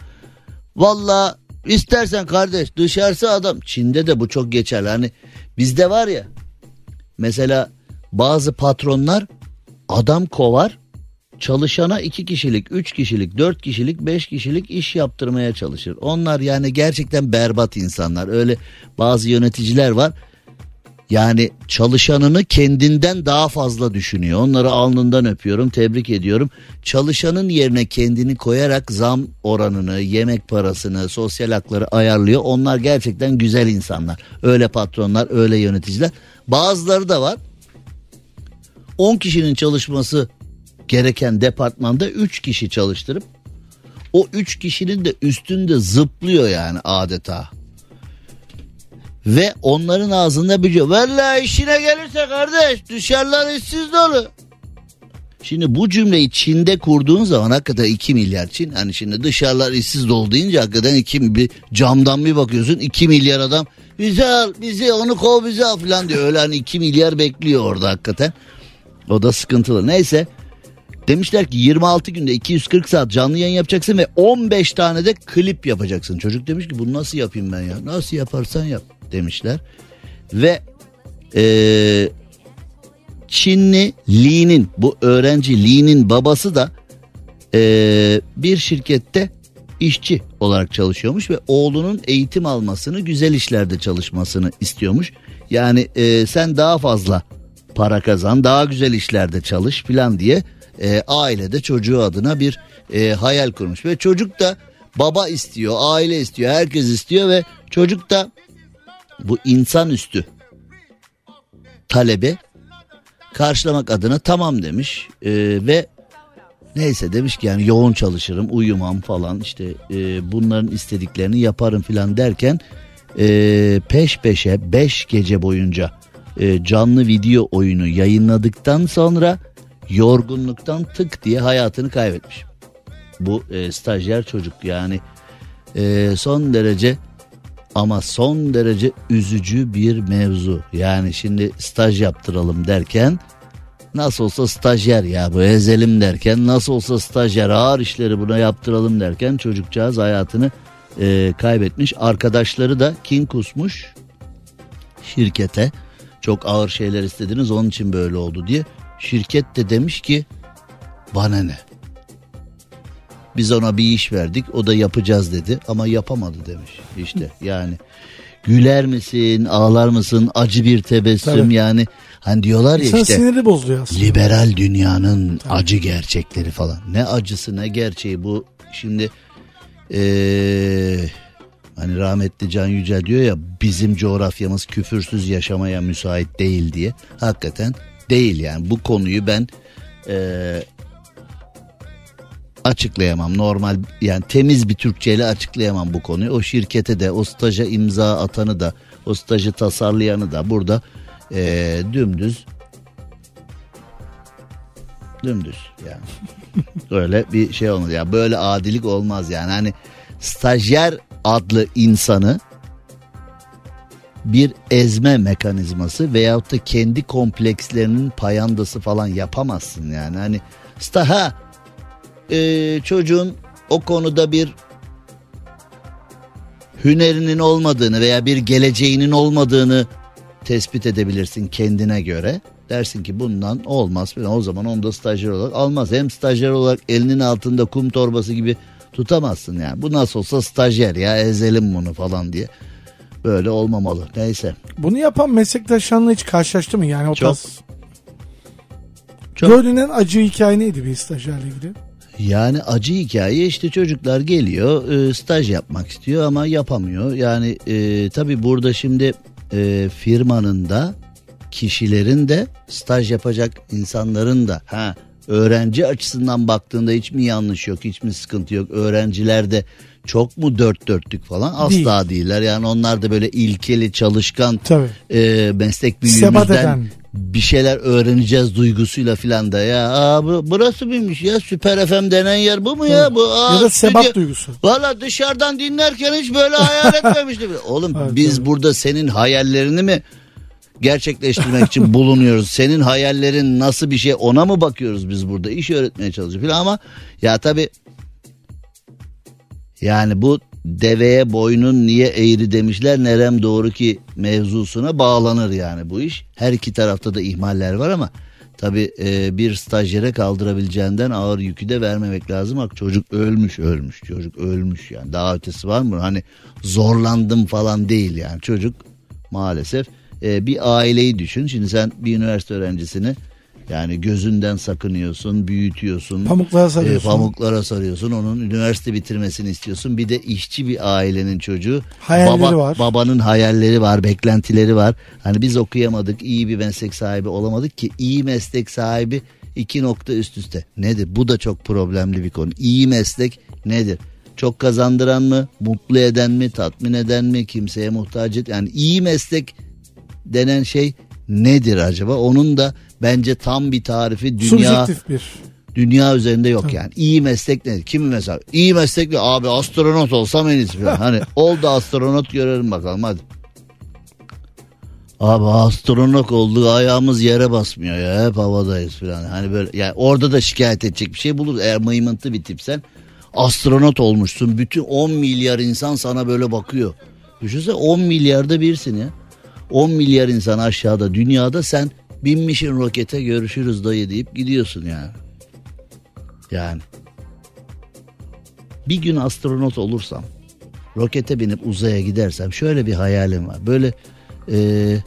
valla istersen kardeş dışarısı adam Çin'de de bu çok geçerli hani bizde var ya mesela bazı patronlar adam kovar çalışana iki kişilik, üç kişilik, dört kişilik, beş kişilik iş yaptırmaya çalışır. Onlar yani gerçekten berbat insanlar. Öyle bazı yöneticiler var. Yani çalışanını kendinden daha fazla düşünüyor. Onları alnından öpüyorum, tebrik ediyorum. Çalışanın yerine kendini koyarak zam oranını, yemek parasını, sosyal hakları ayarlıyor. Onlar gerçekten güzel insanlar. Öyle patronlar, öyle yöneticiler. Bazıları da var. 10 kişinin çalışması gereken departmanda 3 kişi çalıştırıp o 3 kişinin de üstünde zıplıyor yani adeta. Ve onların ağzında bir Vallahi işine gelirse kardeş dışarılar işsiz dolu. Şimdi bu cümleyi Çin'de kurduğun zaman hakikaten 2 milyar Çin. Hani şimdi dışarılar işsiz dolu deyince hakikaten 2 bir camdan bir bakıyorsun 2 milyar adam bizi al bizi onu kov bizi al falan diyor. Öyle hani 2 milyar bekliyor orada hakikaten. O da sıkıntılı. Neyse demişler ki 26 günde 240 saat canlı yayın yapacaksın ve 15 tane de klip yapacaksın. Çocuk demiş ki bunu nasıl yapayım ben ya? Nasıl yaparsan yap demişler. Ve eee Çinli Lee'nin bu öğrenci Lee'nin babası da eee, bir şirkette işçi olarak çalışıyormuş ve oğlunun eğitim almasını güzel işlerde çalışmasını istiyormuş. Yani eee, sen daha fazla para kazan daha güzel işlerde çalış filan diye eee, ailede çocuğu adına bir eee, hayal kurmuş. Ve çocuk da baba istiyor aile istiyor herkes istiyor ve çocuk da bu insanüstü talebi karşılamak adına tamam demiş Ee, ve neyse demiş ki yani yoğun çalışırım uyumam falan işte e, bunların istediklerini yaparım filan derken e, peş peşe 5 gece boyunca e, canlı video oyunu yayınladıktan sonra yorgunluktan tık diye hayatını kaybetmiş. Bu e, stajyer çocuk yani e, son derece ama son derece üzücü bir mevzu. Yani şimdi staj yaptıralım derken nasıl olsa stajyer ya bu ezelim derken nasıl olsa stajyer ağır işleri buna yaptıralım derken çocukcağız hayatını e, kaybetmiş. Arkadaşları da kin kusmuş şirkete çok ağır şeyler istediniz onun için böyle oldu diye. Şirket de demiş ki bana ne? Biz ona bir iş verdik o da yapacağız dedi. Ama yapamadı demiş işte. Yani güler misin ağlar mısın? Acı bir tebessüm Tabii. yani. Hani diyorlar ya İnsan işte siniri bozuluyor aslında. liberal dünyanın acı gerçekleri falan. Ne acısı ne gerçeği bu? Şimdi eee, hani rahmetli Can Yücel diyor ya bizim coğrafyamız küfürsüz yaşamaya müsait değil diye. Hakikaten değil yani. Bu konuyu ben eee açıklayamam. Normal yani temiz bir Türkçeyle açıklayamam bu konuyu. O şirkete de o staja imza atanı da o stajı tasarlayanı da burada eee, dümdüz Dümdüz yani. Öyle bir şey olmaz. Ya böyle adilik olmaz yani. Hani stajyer adlı insanı bir ezme mekanizması veyahut da kendi komplekslerinin payandası falan yapamazsın yani. Hani sta ha e, çocuğun o konuda bir hünerinin olmadığını veya bir geleceğinin olmadığını tespit edebilirsin kendine göre. Dersin ki bundan olmaz falan. O zaman onu da stajyer olarak almaz. Hem stajyer olarak elinin altında kum torbası gibi tutamazsın yani. Bu nasıl olsa stajyer ya ezelim bunu falan diye. Böyle olmamalı. Neyse. Bunu yapan meslektaşlarla hiç karşılaştı mı? Yani o Çok. tarz. Çok. Gördüğün en acı hikaye neydi bir stajyerle ilgili? Yani acı hikaye işte çocuklar geliyor e, staj yapmak istiyor ama yapamıyor. Yani e, tabii burada şimdi e, firmanın da kişilerin de staj yapacak insanların da ha öğrenci açısından baktığında hiç mi yanlış yok hiç mi sıkıntı yok öğrenciler de çok mu dört dörtlük falan asla değiller yani onlar da böyle ilkeli çalışkan Tabii. e, meslek büyüğümüzden bir şeyler öğreneceğiz duygusuyla filan da ya aa, bu, burası mıymış ya Süper FM denen yer bu mu ya bu aa, ya da sebat stüdyo- duygusu. Valla dışarıdan dinlerken hiç böyle hayal etmemiştim. Oğlum Evet, biz evet. burada senin hayallerini mi gerçekleştirmek için bulunuyoruz? Senin hayallerin nasıl bir şey ona mı bakıyoruz biz burada? İş öğretmeye çalışıyoruz falan ama ya tabii yani bu deveye boynun niye eğri demişler nerem doğru ki mevzusuna bağlanır yani bu iş. Her iki tarafta da ihmaller var ama tabi bir stajyere kaldırabileceğinden ağır yükü de vermemek lazım. Bak çocuk ölmüş ölmüş çocuk ölmüş yani daha ötesi var mı? Hani zorlandım falan değil yani çocuk maalesef e, bir aileyi düşün. Şimdi sen bir üniversite öğrencisini yani gözünden sakınıyorsun, büyütüyorsun. Pamuklara sarıyorsun. E, pamuklara sarıyorsun. Onun üniversite bitirmesini istiyorsun. Bir de işçi bir ailenin çocuğu. Hayalleri var. Babanın hayalleri var, beklentileri var. Hani biz okuyamadık, iyi bir meslek sahibi olamadık ki iyi meslek sahibi iki nokta üst üste. Nedir? Bu da çok problemli bir konu. İyi meslek nedir? Çok kazandıran mı, mutlu eden mi, tatmin eden mi, kimseye muhtaç et. Yani iyi meslek denen şey nedir acaba? Onun da bence tam bir tarifi dünya Subjektif bir. dünya üzerinde yok yani. İyi meslek nedir? Kimi mesela? İyi meslek ne? Abi astronot olsam en iyisi falan. Hani oldu astronot görelim bakalım hadi. Abi astronot oldu ayağımız yere basmıyor ya hep havadayız falan. Hani böyle yani orada da şikayet edecek bir şey bulur. Eğer mıymıntı bir tipsen astronot olmuşsun. Bütün 10 milyar insan sana böyle bakıyor. Düşünsene 10 milyarda birsin ya. 10 milyar insan aşağıda dünyada sen binmişin rokete görüşürüz dayı deyip gidiyorsun yani. Yani. Bir gün astronot olursam rokete binip uzaya gidersem şöyle bir hayalim var. Böyle eee,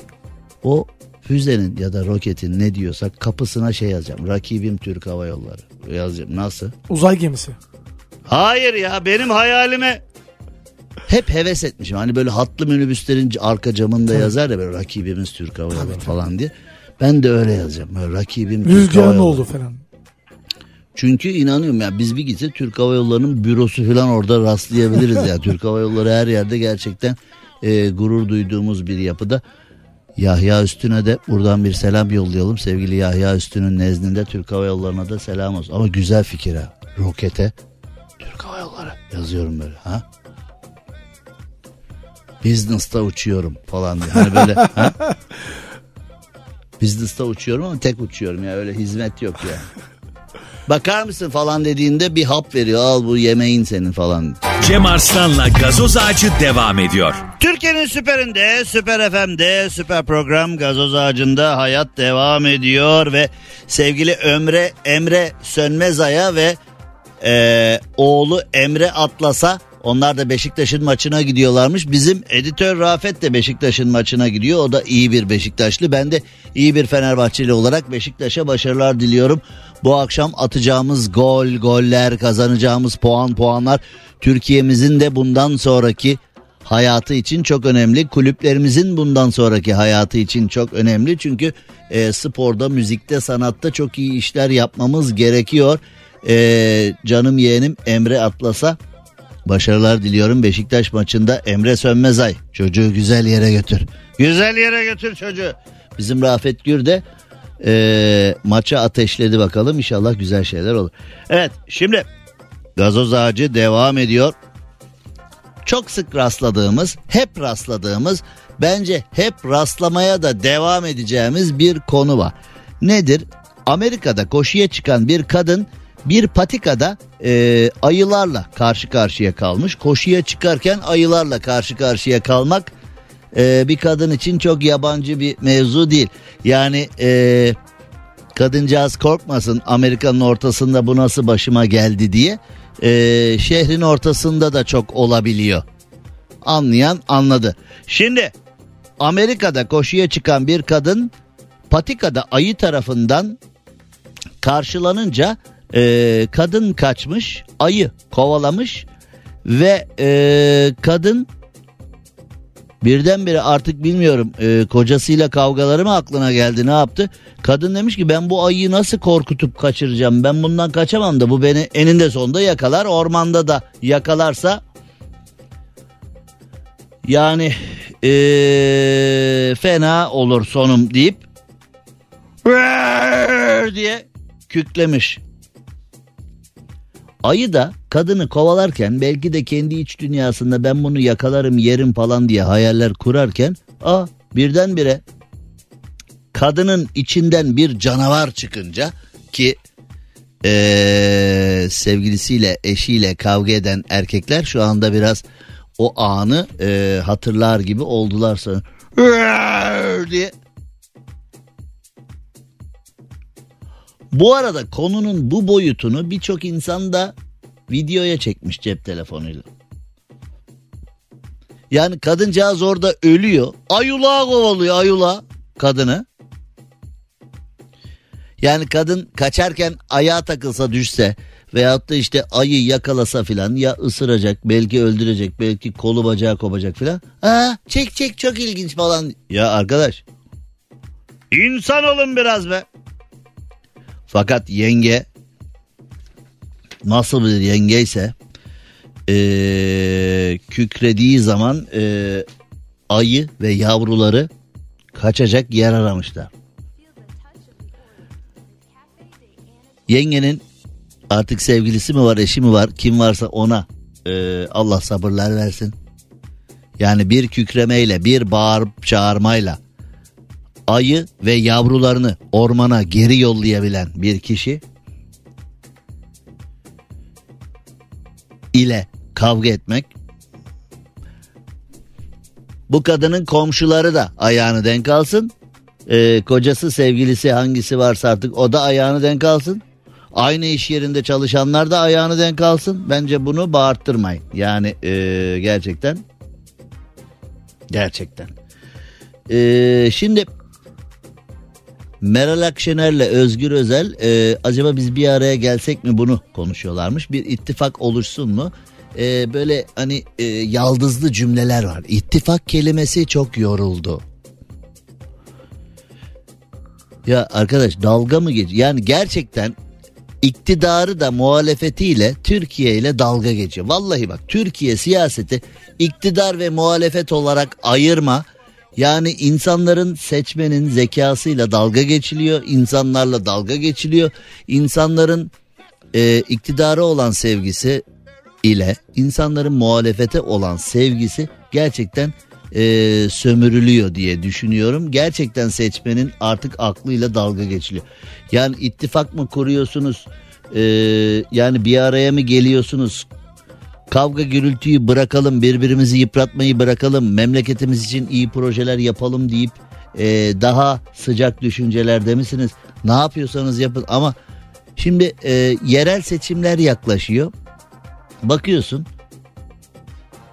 o füzenin ya da roketin ne diyorsak kapısına şey yazacağım. Rakibim Türk Hava Yolları yazacağım. Nasıl? Uzay gemisi. Hayır ya benim hayalime hep heves etmişim. Hani böyle hatlı minibüslerin arka camında yazar ya böyle rakibimiz Türk Hava Yolları falan diye. Ben de öyle yazacağım. Böyle rakibim Rüzgarın Yolları. oldu falan. Çünkü inanıyorum ya biz bir gitse Türk Hava Yolları'nın bürosu falan orada rastlayabiliriz ya. Türk Hava Yolları her yerde gerçekten e, gurur duyduğumuz bir yapıda. Yahya Üstün'e de buradan bir selam yollayalım. Sevgili Yahya Üstün'ün nezdinde Türk Hava Yolları'na da selam olsun. Ama güzel fikir ha. Rokete Türk Hava Yolları yazıyorum böyle ha. Business'ta uçuyorum falan diye. Hani böyle ha. Business'ta uçuyorum ama tek uçuyorum ya öyle hizmet yok ya. Bakar mısın falan dediğinde bir hap veriyor al bu yemeğin senin falan. Cem Arslan'la gazoz ağacı devam ediyor. Türkiye'nin süperinde, süper FM'de, süper program gazoz ağacında hayat devam ediyor ve sevgili Ömre Emre Sönmezay'a ve eee, oğlu Emre Atlas'a onlar da Beşiktaş'ın maçına gidiyorlarmış. Bizim editör Rafet de Beşiktaş'ın maçına gidiyor. O da iyi bir Beşiktaşlı. Ben de iyi bir Fenerbahçeli olarak Beşiktaş'a başarılar diliyorum. Bu akşam atacağımız gol, goller, kazanacağımız puan, puanlar Türkiye'mizin de bundan sonraki hayatı için çok önemli. Kulüplerimizin bundan sonraki hayatı için çok önemli. Çünkü e, sporda, müzikte, sanatta çok iyi işler yapmamız gerekiyor. E, canım yeğenim Emre Atlas'a başarılar diliyorum. Beşiktaş maçında Emre Sönmezay çocuğu güzel yere götür. Güzel yere götür çocuğu. Bizim Rafet Gür de Ee, maça ateşledi bakalım inşallah güzel şeyler olur. Evet şimdi gazoz ağacı devam ediyor. Çok sık rastladığımız, hep rastladığımız, bence hep rastlamaya da devam edeceğimiz bir konu var. Nedir? Amerika'da koşuya çıkan bir kadın bir patikada e, ayılarla karşı karşıya kalmış. Koşuya çıkarken ayılarla karşı karşıya kalmak e, bir kadın için çok yabancı bir mevzu değil. Yani e, kadıncağız korkmasın Amerika'nın ortasında bu nasıl başıma geldi diye. E, şehrin ortasında da çok olabiliyor. Anlayan anladı. Şimdi Amerika'da koşuya çıkan bir kadın patikada ayı tarafından karşılanınca e, kadın kaçmış ayı kovalamış ve e, kadın birdenbire artık bilmiyorum e, kocasıyla kavgaları mı aklına geldi ne yaptı? Kadın demiş ki ben bu ayıyı nasıl korkutup kaçıracağım ben bundan kaçamam da bu beni eninde sonunda yakalar ormanda da yakalarsa yani e, fena olur sonum deyip diye küklemiş. Ayı da kadını kovalarken belki de kendi iç dünyasında ben bunu yakalarım yerim falan diye hayaller kurarken a birdenbire kadının içinden bir canavar çıkınca ki ee, sevgilisiyle eşiyle kavga eden erkekler şu anda biraz o anı ee, hatırlar gibi oldular sonra diye Bu arada konunun bu boyutunu birçok insan da videoya çekmiş cep telefonuyla. Yani kadıncağız orada ölüyor. Ayula kovalıyor ayula kadını. Yani kadın kaçarken ayağa takılsa düşse veyahut da işte ayı yakalasa filan ya ısıracak belki öldürecek belki kolu bacağı kopacak filan. Ha çek çek çok ilginç falan. Ya arkadaş insan olun biraz be. Fakat yenge nasıl bir yengeyse ee, kükrediği zaman ee, ayı ve yavruları kaçacak yer aramışlar. Yengenin artık sevgilisi mi var eşi mi var kim varsa ona ee, Allah sabırlar versin. Yani bir kükremeyle bir bağırıp çağırmayla ayı ve yavrularını ormana geri yollayabilen bir kişi ile kavga etmek bu kadının komşuları da ayağını denk alsın. Ee, kocası sevgilisi hangisi varsa artık o da ayağını denk alsın. Aynı iş yerinde çalışanlar da ayağını denk alsın. Bence bunu bağırttırmayın. Yani ee, gerçekten gerçekten. Ee, şimdi Meral Akşener'le Özgür Özel e, acaba biz bir araya gelsek mi bunu konuşuyorlarmış. Bir ittifak oluşsun mu? E, böyle hani e, yaldızlı cümleler var. İttifak kelimesi çok yoruldu. Ya arkadaş dalga mı geç? Yani gerçekten iktidarı da muhalefetiyle Türkiye ile dalga geçiyor. Vallahi bak Türkiye siyaseti iktidar ve muhalefet olarak ayırma. Yani insanların seçmenin zekasıyla dalga geçiliyor, insanlarla dalga geçiliyor. İnsanların e, iktidara olan sevgisi ile insanların muhalefete olan sevgisi gerçekten e, sömürülüyor diye düşünüyorum. Gerçekten seçmenin artık aklıyla dalga geçiliyor. Yani ittifak mı kuruyorsunuz? E, yani bir araya mı geliyorsunuz? Kavga gürültüyü bırakalım, birbirimizi yıpratmayı bırakalım, memleketimiz için iyi projeler yapalım deyip e, daha sıcak düşüncelerde misiniz? Ne yapıyorsanız yapın ama şimdi e, yerel seçimler yaklaşıyor. Bakıyorsun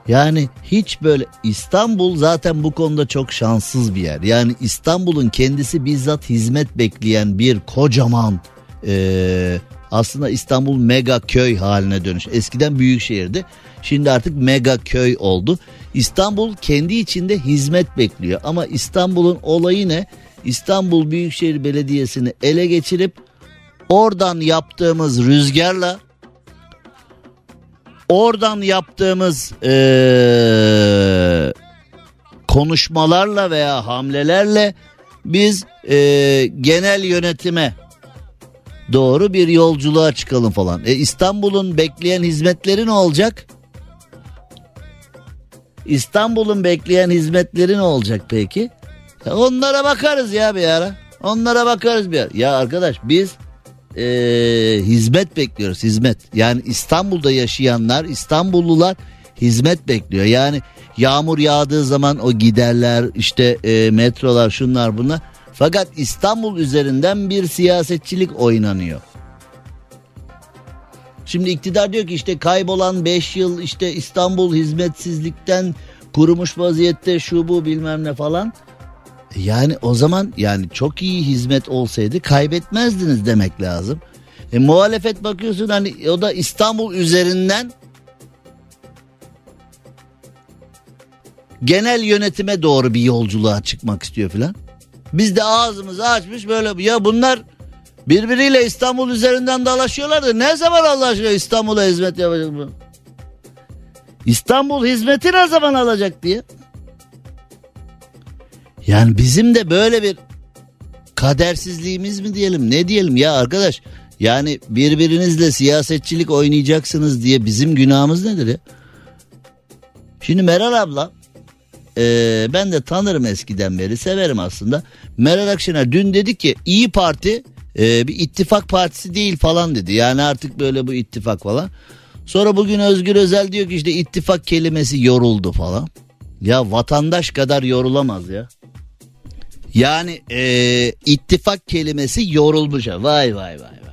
yani hiç böyle İstanbul zaten bu konuda çok şanssız bir yer. Yani İstanbul'un kendisi bizzat hizmet bekleyen bir kocaman e, aslında İstanbul mega köy haline dönüş. Eskiden büyük şehirdi. Şimdi artık mega köy oldu. İstanbul kendi içinde hizmet bekliyor. Ama İstanbul'un olayı ne? İstanbul Büyükşehir Belediyesi'ni ele geçirip oradan yaptığımız rüzgarla oradan yaptığımız ee, konuşmalarla veya hamlelerle biz e, genel yönetime doğru bir yolculuğa çıkalım falan. E İstanbul'un bekleyen hizmetleri ne olacak? İstanbul'un bekleyen hizmetleri ne olacak peki? E onlara bakarız ya bir ara. Onlara bakarız bir ara. Ya arkadaş biz e, hizmet bekliyoruz hizmet. Yani İstanbul'da yaşayanlar İstanbullular hizmet bekliyor. Yani yağmur yağdığı zaman o giderler işte e, metrolar şunlar bunlar. Fakat İstanbul üzerinden bir siyasetçilik oynanıyor. Şimdi iktidar diyor ki işte kaybolan 5 yıl işte İstanbul hizmetsizlikten kurumuş vaziyette şu bu bilmem ne falan. Yani o zaman yani çok iyi hizmet olsaydı kaybetmezdiniz demek lazım. E, muhalefet bakıyorsun hani o da İstanbul üzerinden genel yönetime doğru bir yolculuğa çıkmak istiyor filan. Biz de ağzımızı açmış böyle ya bunlar birbiriyle İstanbul üzerinden dalaşıyorlar da ne zaman Allah aşkına İstanbul'a hizmet yapacak bu? İstanbul hizmeti ne zaman alacak diye. Yani bizim de böyle bir kadersizliğimiz mi diyelim ne diyelim ya arkadaş. Yani birbirinizle siyasetçilik oynayacaksınız diye bizim günahımız nedir ya? Şimdi Meral abla e, ben de tanırım eskiden beri severim aslında. Meral Akşener dün dedi ki İyi Parti e, bir ittifak partisi değil falan dedi. Yani artık böyle bu ittifak falan. Sonra bugün Özgür Özel diyor ki işte ittifak kelimesi yoruldu falan. Ya vatandaş kadar yorulamaz ya. Yani e, ittifak kelimesi yorulmuş. Vay vay vay vay.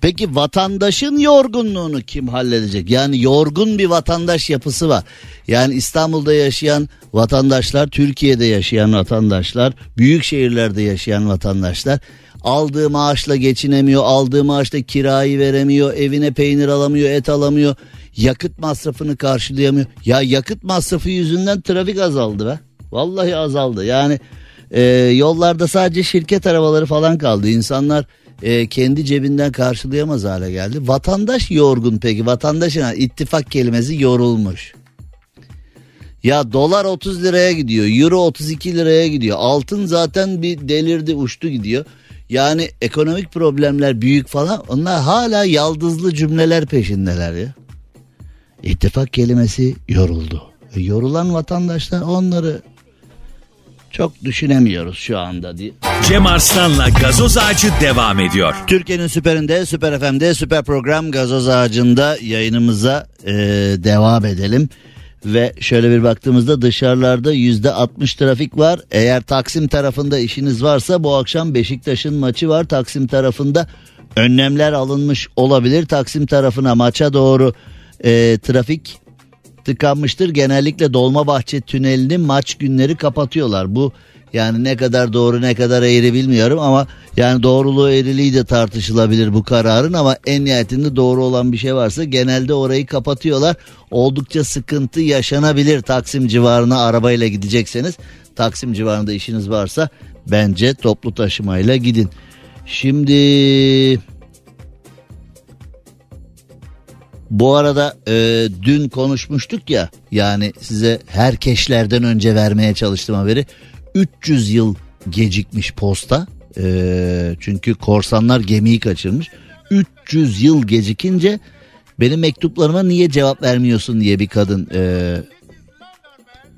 Peki vatandaşın yorgunluğunu kim halledecek? Yani yorgun bir vatandaş yapısı var. Yani İstanbul'da yaşayan vatandaşlar, Türkiye'de yaşayan vatandaşlar, büyük şehirlerde yaşayan vatandaşlar aldığı maaşla geçinemiyor, aldığı maaşla kirayı veremiyor, evine peynir alamıyor, et alamıyor, yakıt masrafını karşılayamıyor. Ya yakıt masrafı yüzünden trafik azaldı be. Vallahi azaldı. Yani e, yollarda sadece şirket arabaları falan kaldı. İnsanlar e, kendi cebinden karşılayamaz hale geldi. Vatandaş yorgun peki. Vatandaşın ittifak kelimesi yorulmuş. Ya dolar 30 liraya gidiyor. Euro 32 liraya gidiyor. Altın zaten bir delirdi uçtu gidiyor. Yani ekonomik problemler büyük falan. Onlar hala yaldızlı cümleler peşindeler ya. İttifak kelimesi yoruldu. E, yorulan vatandaşlar onları çok düşünemiyoruz şu anda diye. Cem Arslan'la gazoz ağacı devam ediyor. Türkiye'nin süperinde, süper FM'de, süper program gazoz ağacında yayınımıza e, devam edelim. Ve şöyle bir baktığımızda dışarılarda yüzde 60 trafik var. Eğer Taksim tarafında işiniz varsa bu akşam Beşiktaş'ın maçı var. Taksim tarafında önlemler alınmış olabilir. Taksim tarafına maça doğru e, trafik tıkanmıştır. Genellikle Dolmabahçe tünelini maç günleri kapatıyorlar. Bu yani ne kadar doğru ne kadar eğri bilmiyorum ama yani doğruluğu eğriliği de tartışılabilir bu kararın ama en nihayetinde doğru olan bir şey varsa genelde orayı kapatıyorlar. Oldukça sıkıntı yaşanabilir Taksim civarına arabayla gidecekseniz. Taksim civarında işiniz varsa bence toplu taşımayla gidin. Şimdi bu arada e, dün konuşmuştuk ya yani size herkeşlerden önce vermeye çalıştım haberi. 300 yıl gecikmiş posta. E, çünkü korsanlar gemiyi kaçırmış. 300 yıl gecikince benim mektuplarıma niye cevap vermiyorsun diye bir kadın e,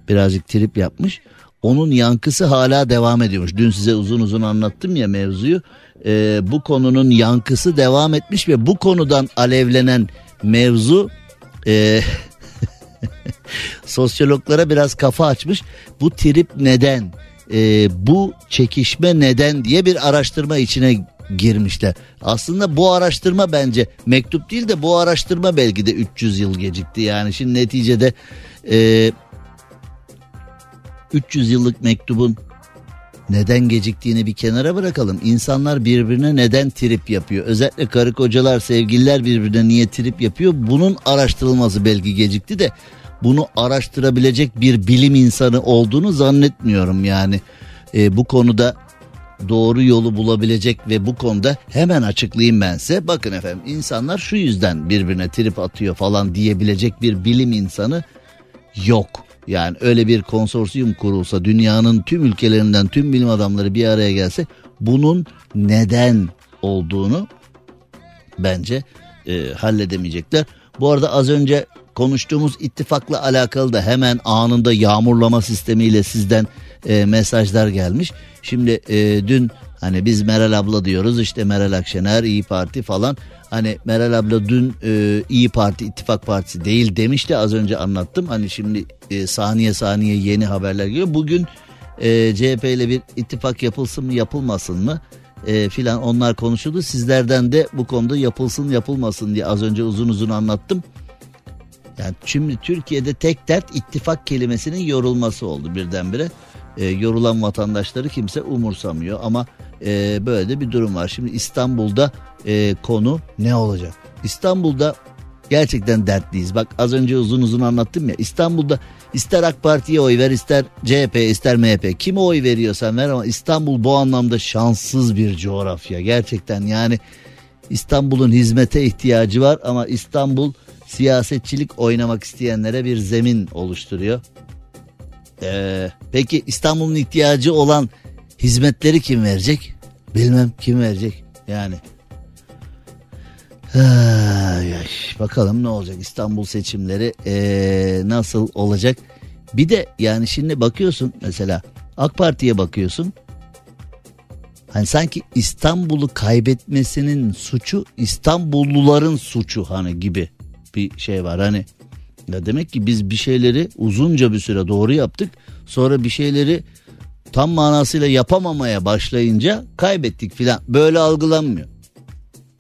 birazcık trip yapmış. Onun yankısı hala devam ediyormuş. Dün size uzun uzun anlattım ya mevzuyu. E, bu konunun yankısı devam etmiş ve bu konudan alevlenen mevzu e, sosyologlara biraz kafa açmış. Bu trip neden? E, bu çekişme neden diye bir araştırma içine girmişler. Aslında bu araştırma bence mektup değil de bu araştırma belki de 300 yıl gecikti. Yani şimdi neticede e, 300 yıllık mektubun neden geciktiğini bir kenara bırakalım. İnsanlar birbirine neden trip yapıyor? Özellikle karı kocalar, sevgililer birbirine niye trip yapıyor? Bunun araştırılması belki gecikti de bunu araştırabilecek bir bilim insanı olduğunu zannetmiyorum yani. E, bu konuda doğru yolu bulabilecek ve bu konuda hemen açıklayayım ben size. Bakın efendim insanlar şu yüzden birbirine trip atıyor falan diyebilecek bir bilim insanı yok. Yani öyle bir konsorsiyum kurulsa dünyanın tüm ülkelerinden tüm bilim adamları bir araya gelse bunun neden olduğunu bence e, halledemeyecekler. Bu arada az önce konuştuğumuz ittifakla alakalı da hemen anında yağmurlama sistemiyle sizden e, mesajlar gelmiş. Şimdi e, dün hani biz Meral abla diyoruz işte Meral Akşener İyi Parti falan. Hani Meral abla dün e, İyi Parti ittifak partisi değil demişti az önce anlattım. Hani şimdi e, saniye saniye yeni haberler geliyor. Bugün e, CHP ile bir ittifak yapılsın mı yapılmasın mı e, filan onlar konuşuldu. Sizlerden de bu konuda yapılsın yapılmasın diye az önce uzun uzun anlattım. Yani şimdi Türkiye'de tek dert ittifak kelimesinin yorulması oldu birdenbire. E, yorulan vatandaşları kimse umursamıyor ama e, böyle de bir durum var. Şimdi İstanbul'da e, konu ne olacak? İstanbul'da gerçekten dertliyiz. Bak az önce uzun uzun anlattım ya İstanbul'da ister AK Parti'ye oy ver ister CHP ister MHP kime oy veriyorsan ver ama İstanbul bu anlamda şanssız bir coğrafya. Gerçekten yani İstanbul'un hizmete ihtiyacı var ama İstanbul siyasetçilik oynamak isteyenlere bir zemin oluşturuyor. Ee, peki İstanbul'un ihtiyacı olan hizmetleri kim verecek? Bilmem kim verecek yani. Ay, bakalım ne olacak İstanbul seçimleri ee, nasıl olacak? Bir de yani şimdi bakıyorsun mesela AK Parti'ye bakıyorsun. Hani sanki İstanbul'u kaybetmesinin suçu İstanbulluların suçu hani gibi bir şey var. Hani ya demek ki biz bir şeyleri uzunca bir süre doğru yaptık. Sonra bir şeyleri tam manasıyla yapamamaya başlayınca kaybettik filan. Böyle algılanmıyor.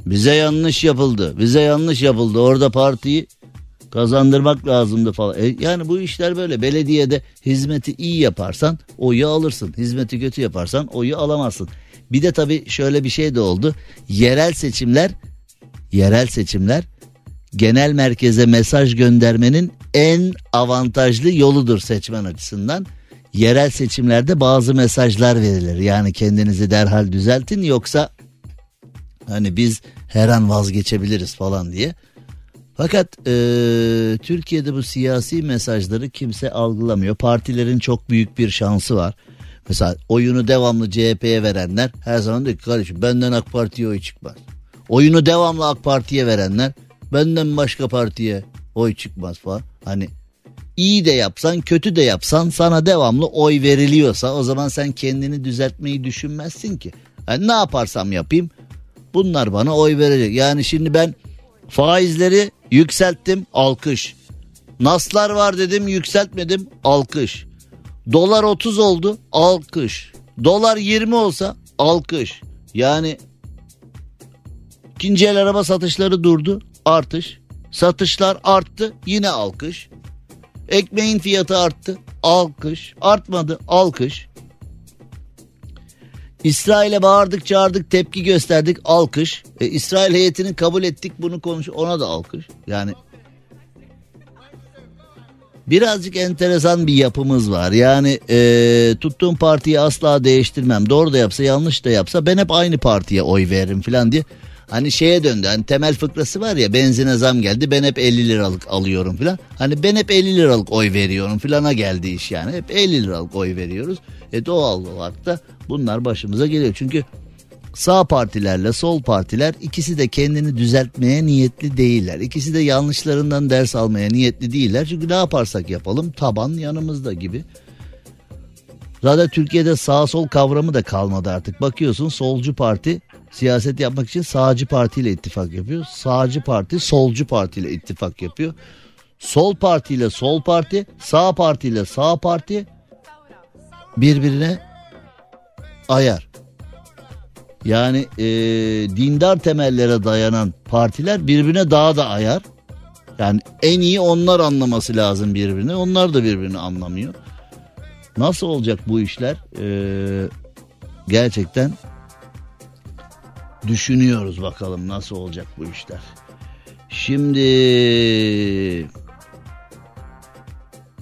Bize yanlış yapıldı. Bize yanlış yapıldı. Orada partiyi kazandırmak lazımdı falan. E, yani bu işler böyle. Belediyede hizmeti iyi yaparsan oyu alırsın. Hizmeti kötü yaparsan oyu alamazsın. Bir de tabii şöyle bir şey de oldu. Yerel seçimler yerel seçimler genel merkeze mesaj göndermenin en avantajlı yoludur seçmen açısından. Yerel seçimlerde bazı mesajlar verilir. Yani kendinizi derhal düzeltin yoksa hani biz her an vazgeçebiliriz falan diye. Fakat e, Türkiye'de bu siyasi mesajları kimse algılamıyor. Partilerin çok büyük bir şansı var. Mesela oyunu devamlı CHP'ye verenler her zaman diyor ki kardeşim benden AK Parti'ye oy çıkmaz. Oyunu devamlı AK Parti'ye verenler benden başka partiye oy çıkmaz falan. Hani iyi de yapsan kötü de yapsan sana devamlı oy veriliyorsa o zaman sen kendini düzeltmeyi düşünmezsin ki. Yani ne yaparsam yapayım bunlar bana oy verecek. Yani şimdi ben faizleri yükselttim alkış. Naslar var dedim yükseltmedim alkış. Dolar 30 oldu alkış. Dolar 20 olsa alkış. Yani ikinci el araba satışları durdu artış. Satışlar arttı yine alkış. Ekmeğin fiyatı arttı alkış. Artmadı alkış. İsrail'e bağırdık çağırdık tepki gösterdik alkış. E, İsrail heyetini kabul ettik bunu konuş ona da alkış. Yani birazcık enteresan bir yapımız var. Yani e, tuttuğum partiyi asla değiştirmem. Doğru da yapsa yanlış da yapsa ben hep aynı partiye oy veririm falan diye. Hani şeye döndü hani temel fıkrası var ya benzine zam geldi ben hep 50 liralık alıyorum falan. Hani ben hep 50 liralık oy veriyorum filana geldi iş yani. Hep 50 liralık oy veriyoruz. E doğal olarak da bunlar başımıza geliyor. Çünkü sağ partilerle sol partiler ikisi de kendini düzeltmeye niyetli değiller. İkisi de yanlışlarından ders almaya niyetli değiller. Çünkü ne yaparsak yapalım taban yanımızda gibi. Zaten Türkiye'de sağ sol kavramı da kalmadı artık. Bakıyorsun solcu parti siyaset yapmak için sağcı partiyle ittifak yapıyor. Sağcı parti solcu partiyle ittifak yapıyor. Sol partiyle sol parti, sağ partiyle sağ parti birbirine ayar. Yani e, dindar temellere dayanan partiler birbirine daha da ayar. Yani en iyi onlar anlaması lazım birbirini. Onlar da birbirini anlamıyor. Nasıl olacak bu işler? Ee, gerçekten düşünüyoruz bakalım nasıl olacak bu işler. Şimdi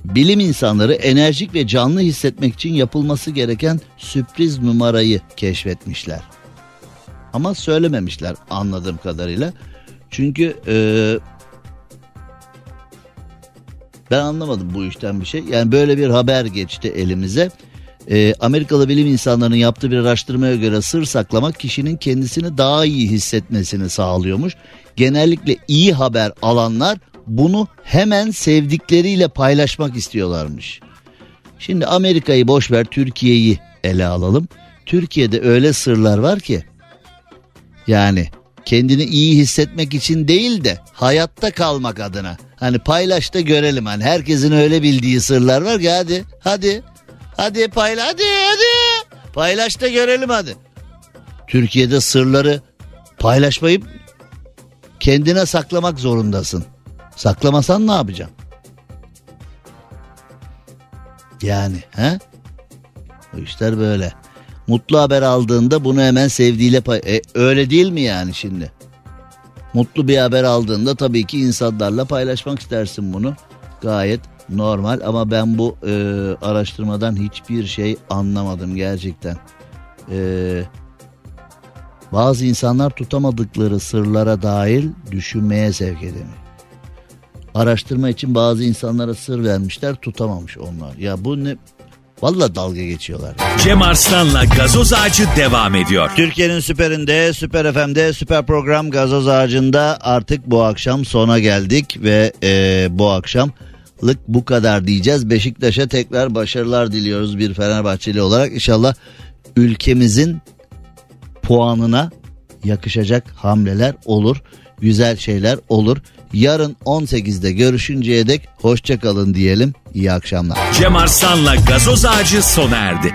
bilim insanları enerjik ve canlı hissetmek için yapılması gereken sürpriz numarayı keşfetmişler. Ama söylememişler anladığım kadarıyla. Çünkü e, Ben anlamadım bu işten bir şey. Yani böyle bir haber geçti elimize. Ee, Amerikalı bilim insanlarının yaptığı bir araştırmaya göre sır saklamak kişinin kendisini daha iyi hissetmesini sağlıyormuş. Genellikle iyi haber alanlar bunu hemen sevdikleriyle paylaşmak istiyorlarmış. Şimdi Amerika'yı boş ver Türkiye'yi ele alalım. Türkiye'de öyle sırlar var ki yani kendini iyi hissetmek için değil de hayatta kalmak adına. Hani paylaş da görelim hani herkesin öyle bildiği sırlar var ki hadi hadi hadi payla hadi hadi paylaş da görelim hadi. Türkiye'de sırları paylaşmayıp kendine saklamak zorundasın. Saklamasan ne yapacaksın? Yani he? Bu işler böyle. Mutlu haber aldığında bunu hemen sevdiğiyle pay... E, öyle değil mi yani şimdi? Mutlu bir haber aldığında tabii ki insanlarla paylaşmak istersin bunu. Gayet normal ama ben bu e, araştırmadan hiçbir şey anlamadım gerçekten. E, bazı insanlar tutamadıkları sırlara dahil düşünmeye sevk edemiyor. Araştırma için bazı insanlara sır vermişler tutamamış onlar. Ya bu ne? Valla dalga geçiyorlar. Cem Arslan'la gazoz ağacı devam ediyor. Türkiye'nin süperinde, süper FM'de, süper program gazoz ağacında artık bu akşam sona geldik ve e, bu akşamlık bu kadar diyeceğiz. Beşiktaş'a tekrar başarılar diliyoruz bir Fenerbahçeli olarak. İnşallah ülkemizin puanına yakışacak hamleler olur, güzel şeyler olur. Yarın 18'de görüşünceye dek hoşçakalın diyelim. İyi akşamlar. Cem Arslan'la gazoz ağacı sona erdi.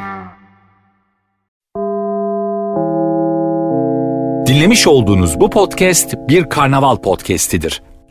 Dinlemiş olduğunuz bu podcast bir karnaval podcastidir.